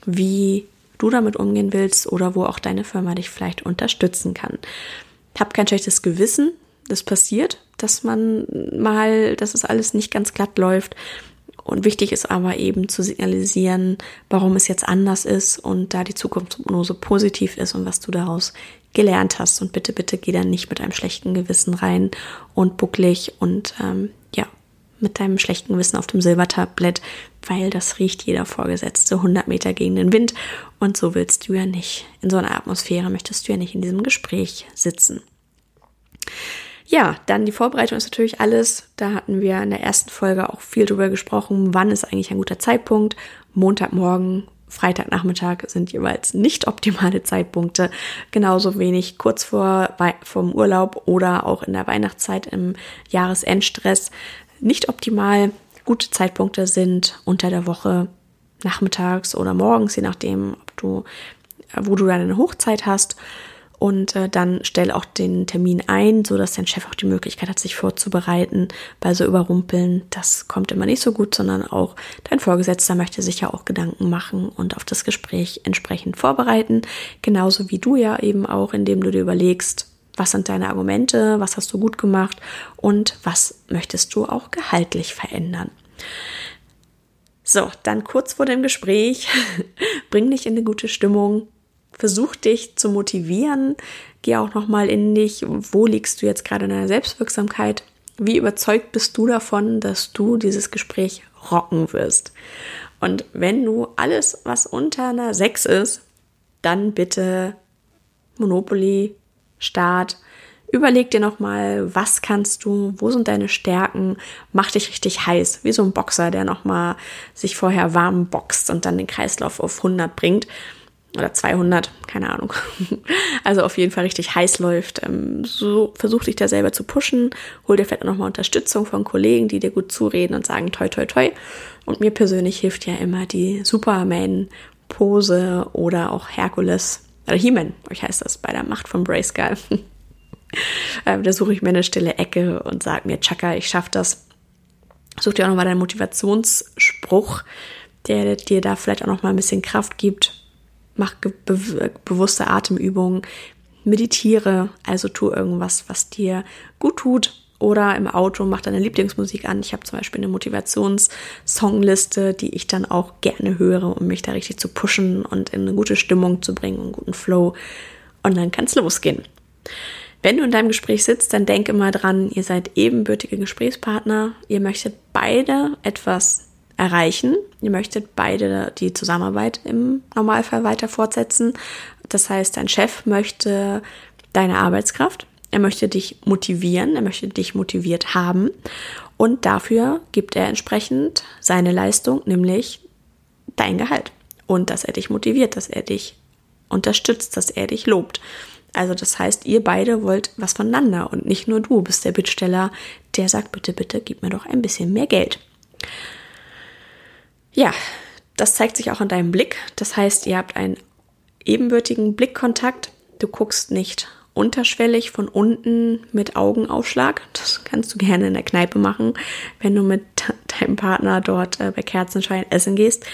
wie du damit umgehen willst oder wo auch deine Firma dich vielleicht unterstützen kann. Hab kein schlechtes Gewissen, das passiert, dass man mal, dass es alles nicht ganz glatt läuft. Und wichtig ist aber eben zu signalisieren, warum es jetzt anders ist und da die Zukunftsprognose positiv ist und was du daraus gelernt hast. Und bitte, bitte geh dann nicht mit einem schlechten Gewissen rein und bucklig und ähm, ja, mit deinem schlechten Gewissen auf dem Silbertablett, weil das riecht jeder Vorgesetzte 100 Meter gegen den Wind. Und so willst du ja nicht. In so einer Atmosphäre möchtest du ja nicht in diesem Gespräch sitzen. Ja, dann die Vorbereitung ist natürlich alles. Da hatten wir in der ersten Folge auch viel drüber gesprochen. Wann ist eigentlich ein guter Zeitpunkt? Montagmorgen Freitagnachmittag sind jeweils nicht optimale Zeitpunkte. Genauso wenig kurz vor vom Urlaub oder auch in der Weihnachtszeit im Jahresendstress nicht optimal. Gute Zeitpunkte sind unter der Woche nachmittags oder morgens, je nachdem, ob du, wo du deine Hochzeit hast und äh, dann stell auch den Termin ein, so dass dein Chef auch die Möglichkeit hat, sich vorzubereiten. Bei so Überrumpeln, das kommt immer nicht so gut, sondern auch dein Vorgesetzter möchte sich ja auch Gedanken machen und auf das Gespräch entsprechend vorbereiten. Genauso wie du ja eben auch, indem du dir überlegst, was sind deine Argumente, was hast du gut gemacht und was möchtest du auch gehaltlich verändern. So, dann kurz vor dem Gespräch, (laughs) bring dich in eine gute Stimmung, versuch dich zu motivieren. Geh auch nochmal in dich. Wo liegst du jetzt gerade in deiner Selbstwirksamkeit? Wie überzeugt bist du davon, dass du dieses Gespräch rocken wirst? Und wenn du alles, was unter einer 6 ist, dann bitte Monopoly, Start. Überleg dir nochmal, was kannst du, wo sind deine Stärken, mach dich richtig heiß, wie so ein Boxer, der nochmal sich vorher warm boxt und dann den Kreislauf auf 100 bringt oder 200, keine Ahnung. (laughs) Also auf jeden Fall richtig heiß läuft. Ähm, so versuch dich da selber zu pushen. Hol dir vielleicht nochmal Unterstützung von Kollegen, die dir gut zureden und sagen toi toi toi. Und mir persönlich hilft ja immer die Superman-Pose oder auch Herkules oder He-Man, euch heißt das, bei der Macht von Brayskull. (laughs) ähm, da suche ich mir eine stille Ecke und sage mir, Chaka, ich schaffe das. Such dir auch nochmal deinen Motivationsspruch, der dir da vielleicht auch nochmal ein bisschen Kraft gibt. Mach be bewusste Atemübungen, meditiere, also tu irgendwas, was dir gut tut. Oder im Auto mach deine Lieblingsmusik an. Ich habe zum Beispiel eine Motivations-Songliste, die ich dann auch gerne höre, um mich da richtig zu pushen und in eine gute Stimmung zu bringen, einen guten Flow. Und dann kann es losgehen. Wenn du in deinem Gespräch sitzt, dann denke mal dran, ihr seid ebenbürtige Gesprächspartner. Ihr möchtet beide etwas erreichen. Ihr möchtet beide die Zusammenarbeit im Normalfall weiter fortsetzen. Das heißt, dein Chef möchte deine Arbeitskraft, er möchte dich motivieren, er möchte dich motiviert haben und dafür gibt er entsprechend seine Leistung, nämlich dein Gehalt und dass er dich motiviert, dass er dich unterstützt, dass er dich lobt. Also das heißt, ihr beide wollt was voneinander und nicht nur du bist der Bittsteller, der sagt, bitte, bitte, gib mir doch ein bisschen mehr Geld. Ja, das zeigt sich auch in deinem Blick. Das heißt, ihr habt einen ebenbürtigen Blickkontakt. Du guckst nicht unterschwellig von unten mit Augenaufschlag. Das kannst du gerne in der Kneipe machen, wenn du mit (laughs) deinem Partner dort äh, bei Kerzenschein essen gehst.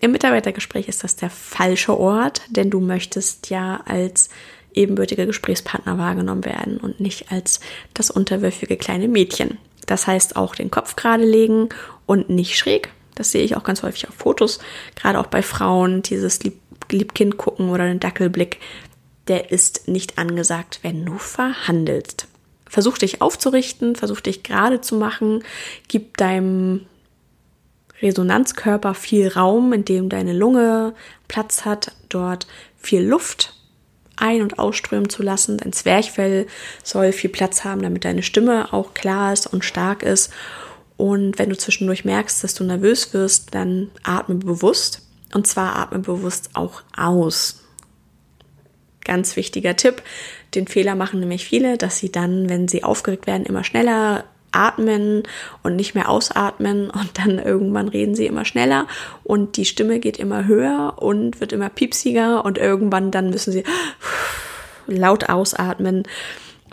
Im Mitarbeitergespräch ist das der falsche Ort, denn du möchtest ja als ebenbürtiger Gesprächspartner wahrgenommen werden und nicht als das unterwürfige kleine Mädchen. Das heißt auch den Kopf gerade legen und nicht schräg. Das sehe ich auch ganz häufig auf Fotos, gerade auch bei Frauen, dieses Lieb Liebkind gucken oder den Dackelblick, der ist nicht angesagt, wenn du verhandelst. Versuch dich aufzurichten, versuch dich gerade zu machen, gib deinem Resonanzkörper viel Raum, in dem deine Lunge Platz hat, dort viel Luft ein- und ausströmen zu lassen. Dein Zwerchfell soll viel Platz haben, damit deine Stimme auch klar ist und stark ist. Und wenn du zwischendurch merkst, dass du nervös wirst, dann atme bewusst. Und zwar atme bewusst auch aus. Ganz wichtiger Tipp. Den Fehler machen nämlich viele, dass sie dann, wenn sie aufgeregt werden, immer schneller atmen und nicht mehr ausatmen und dann irgendwann reden sie immer schneller und die Stimme geht immer höher und wird immer piepsiger und irgendwann dann müssen sie laut ausatmen,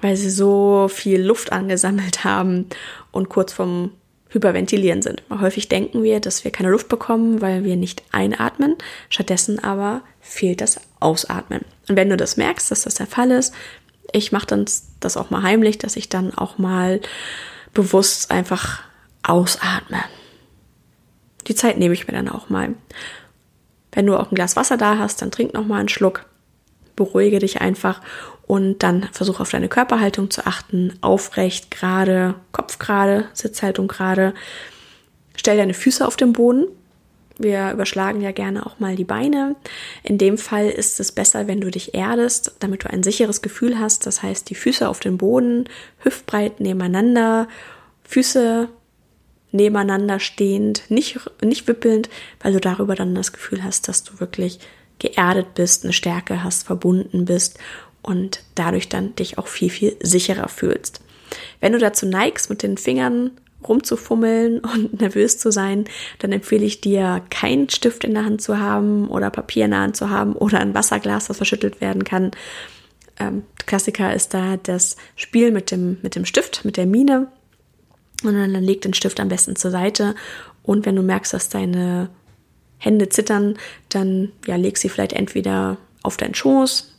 weil sie so viel Luft angesammelt haben und kurz vom Hyperventilieren sind. Häufig denken wir, dass wir keine Luft bekommen, weil wir nicht einatmen. Stattdessen aber fehlt das Ausatmen. Und wenn du das merkst, dass das der Fall ist, ich mache dann das auch mal heimlich, dass ich dann auch mal bewusst einfach ausatme. Die Zeit nehme ich mir dann auch mal. Wenn du auch ein Glas Wasser da hast, dann trink noch mal einen Schluck. Beruhige dich einfach und dann versuche auf deine Körperhaltung zu achten. Aufrecht, gerade, Kopf gerade, Sitzhaltung gerade. Stell deine Füße auf den Boden. Wir überschlagen ja gerne auch mal die Beine. In dem Fall ist es besser, wenn du dich erdest, damit du ein sicheres Gefühl hast. Das heißt, die Füße auf den Boden, hüftbreit nebeneinander, Füße nebeneinander stehend, nicht, nicht wippelnd, weil du darüber dann das Gefühl hast, dass du wirklich geerdet bist, eine Stärke hast, verbunden bist und dadurch dann dich auch viel, viel sicherer fühlst. Wenn du dazu neigst, mit den Fingern rumzufummeln (laughs) und nervös zu sein, dann empfehle ich dir, keinen Stift in der Hand zu haben oder Papier in der Hand zu haben oder ein Wasserglas, das verschüttelt werden kann. Ähm, Klassiker ist da das Spiel mit dem, mit dem Stift, mit der Mine. Und dann leg den Stift am besten zur Seite. Und wenn du merkst, dass deine Hände zittern, dann ja, leg sie vielleicht entweder auf deinen Schoß,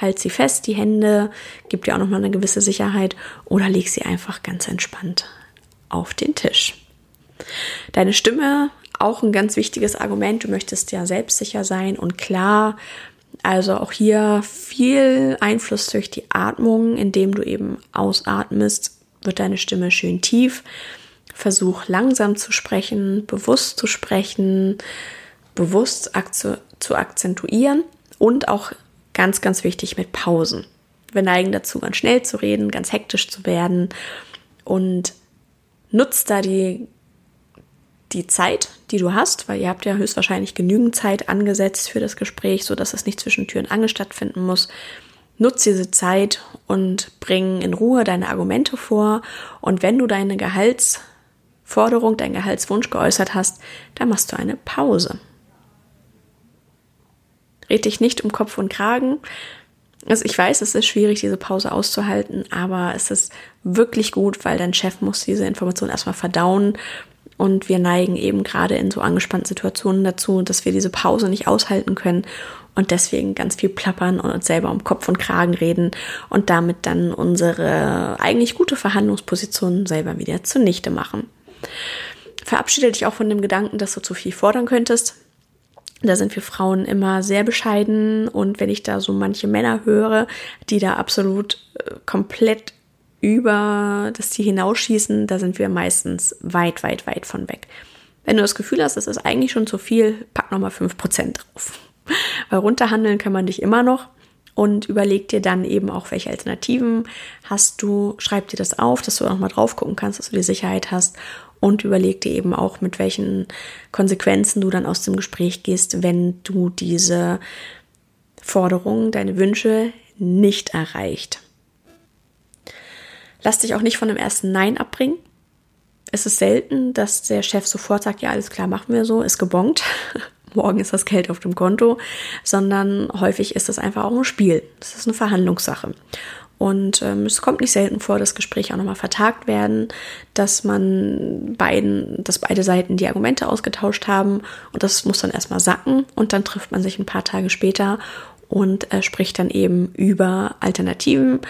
halt sie fest, die Hände, gibt dir auch nochmal eine gewisse Sicherheit, oder leg sie einfach ganz entspannt auf den Tisch. Deine Stimme, auch ein ganz wichtiges Argument. Du möchtest ja selbstsicher sein und klar. Also auch hier viel Einfluss durch die Atmung, indem du eben ausatmest, wird deine Stimme schön tief. Versuch langsam zu sprechen, bewusst zu sprechen, bewusst zu akzentuieren und auch ganz, ganz wichtig mit Pausen. Wir neigen dazu, ganz schnell zu reden, ganz hektisch zu werden und nutzt da die, die Zeit, die du hast, weil ihr habt ja höchstwahrscheinlich genügend Zeit angesetzt für das Gespräch, so dass es nicht zwischen Tür und Angel stattfinden muss. Nutz diese Zeit und bring in Ruhe deine Argumente vor. Und wenn du deine Gehaltsforderung, deinen Gehaltswunsch geäußert hast, dann machst du eine Pause. Red dich nicht um Kopf und Kragen. Also ich weiß, es ist schwierig, diese Pause auszuhalten, aber es ist wirklich gut, weil dein Chef muss diese Information erstmal verdauen. Und wir neigen eben gerade in so angespannten Situationen dazu, dass wir diese Pause nicht aushalten können und deswegen ganz viel plappern und uns selber um Kopf und Kragen reden und damit dann unsere eigentlich gute Verhandlungsposition selber wieder zunichte machen. Verabschiede dich auch von dem Gedanken, dass du zu viel fordern könntest. Da sind wir Frauen immer sehr bescheiden und wenn ich da so manche Männer höre, die da absolut äh, komplett über das Ziel hinausschießen, da sind wir meistens weit, weit, weit von weg. Wenn du das Gefühl hast, das ist eigentlich schon zu viel, pack nochmal 5% drauf. (laughs) Weil runterhandeln kann man dich immer noch und überleg dir dann eben auch, welche Alternativen hast du, schreib dir das auf, dass du auch mal drauf gucken kannst, dass du die Sicherheit hast und überleg dir eben auch, mit welchen Konsequenzen du dann aus dem Gespräch gehst, wenn du diese Forderungen, deine Wünsche nicht erreicht. Lass dich auch nicht von dem ersten Nein abbringen. Es ist selten, dass der Chef sofort sagt, ja, alles klar, machen wir so, ist gebongt. (laughs) Morgen ist das Geld auf dem Konto, sondern häufig ist das einfach auch ein Spiel. Das ist eine Verhandlungssache. Und ähm, es kommt nicht selten vor, dass Gespräche auch nochmal vertagt werden, dass man beiden, dass beide Seiten die Argumente ausgetauscht haben und das muss dann erstmal sacken und dann trifft man sich ein paar Tage später und äh, spricht dann eben über Alternativen,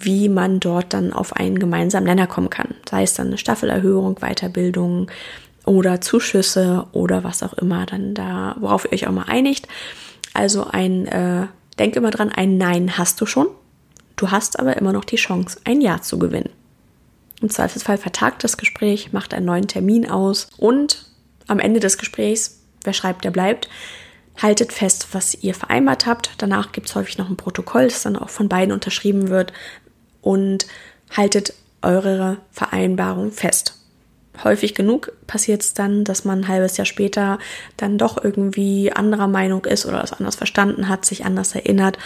wie man dort dann auf einen gemeinsamen Nenner kommen kann. Sei es dann eine Staffelerhöhung, Weiterbildung oder Zuschüsse oder was auch immer dann da, worauf ihr euch auch mal einigt. Also ein, äh, denk immer dran, ein Nein hast du schon Du hast aber immer noch die Chance, ein Ja zu gewinnen. Im Zweifelsfall vertagt das Gespräch, macht einen neuen Termin aus und am Ende des Gesprächs, wer schreibt, der bleibt, haltet fest, was ihr vereinbart habt. Danach gibt es häufig noch ein Protokoll, das dann auch von beiden unterschrieben wird und haltet eure Vereinbarung fest. Häufig genug passiert es dann, dass man ein halbes Jahr später dann doch irgendwie anderer Meinung ist oder es anders verstanden hat, sich anders erinnert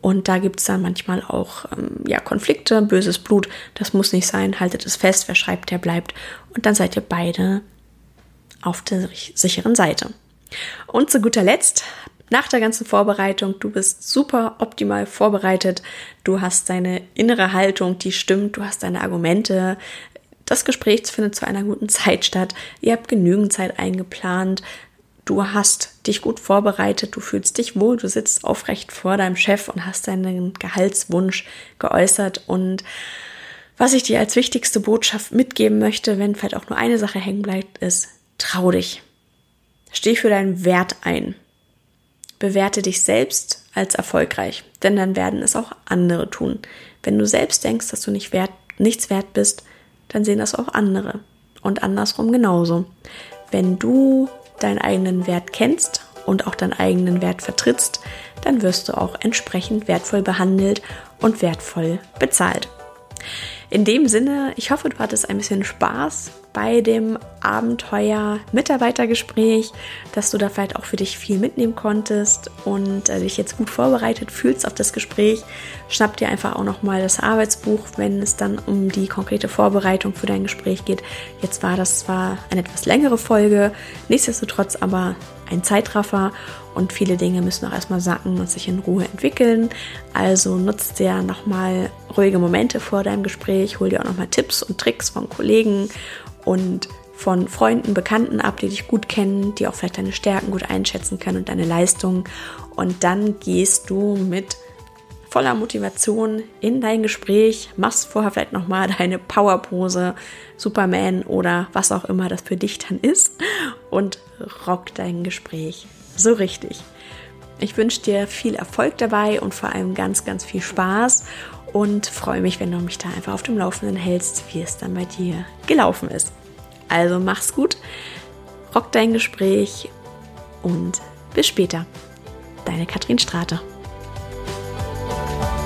und da gibt es dann manchmal auch ähm, ja, Konflikte, böses Blut. Das muss nicht sein. Haltet es fest, wer schreibt, der bleibt. Und dann seid ihr beide auf der sicheren Seite. Und zu guter Letzt, nach der ganzen Vorbereitung, du bist super optimal vorbereitet. Du hast deine innere Haltung, die stimmt. Du hast deine Argumente. Das Gespräch findet zu einer guten Zeit statt. Ihr habt genügend Zeit eingeplant du hast dich gut vorbereitet, du fühlst dich wohl, du sitzt aufrecht vor deinem Chef und hast deinen Gehaltswunsch geäußert und was ich dir als wichtigste Botschaft mitgeben möchte, wenn vielleicht auch nur eine Sache hängen bleibt, ist, trau dich. Steh für deinen Wert ein. Bewerte dich selbst als erfolgreich, denn dann werden es auch andere tun. Wenn du selbst denkst, dass du nicht wert, nichts wert bist, dann sehen das auch andere. Und andersrum genauso. Wenn du deinen eigenen Wert kennst und auch deinen eigenen Wert vertrittst, dann wirst du auch entsprechend wertvoll behandelt und wertvoll bezahlt. In dem Sinne, ich hoffe, du hattest ein bisschen Spaß bei dem Abenteuer Mitarbeitergespräch, dass du da vielleicht auch für dich viel mitnehmen konntest und äh, dich jetzt gut vorbereitet fühlst auf das Gespräch. Schnapp dir einfach auch nochmal das Arbeitsbuch, wenn es dann um die konkrete Vorbereitung für dein Gespräch geht. Jetzt war das zwar eine etwas längere Folge, nichtsdestotrotz aber ein Zeitraffer und viele Dinge müssen auch erstmal sacken und sich in Ruhe entwickeln. Also nutzt dir nochmal ruhige Momente vor deinem Gespräch, hol dir auch nochmal Tipps und Tricks von Kollegen und von Freunden, Bekannten ab, die dich gut kennen, die auch vielleicht deine Stärken gut einschätzen können und deine Leistungen. Und dann gehst du mit voller Motivation in dein Gespräch, machst vorher vielleicht nochmal deine Powerpose, Superman oder was auch immer das für dich dann ist und rock dein Gespräch so richtig. Ich wünsche dir viel Erfolg dabei und vor allem ganz, ganz viel Spaß und freue mich, wenn du mich da einfach auf dem Laufenden hältst, wie es dann bei dir gelaufen ist. Also mach's gut, rock dein Gespräch und bis später. Deine Katrin Strate. Bye.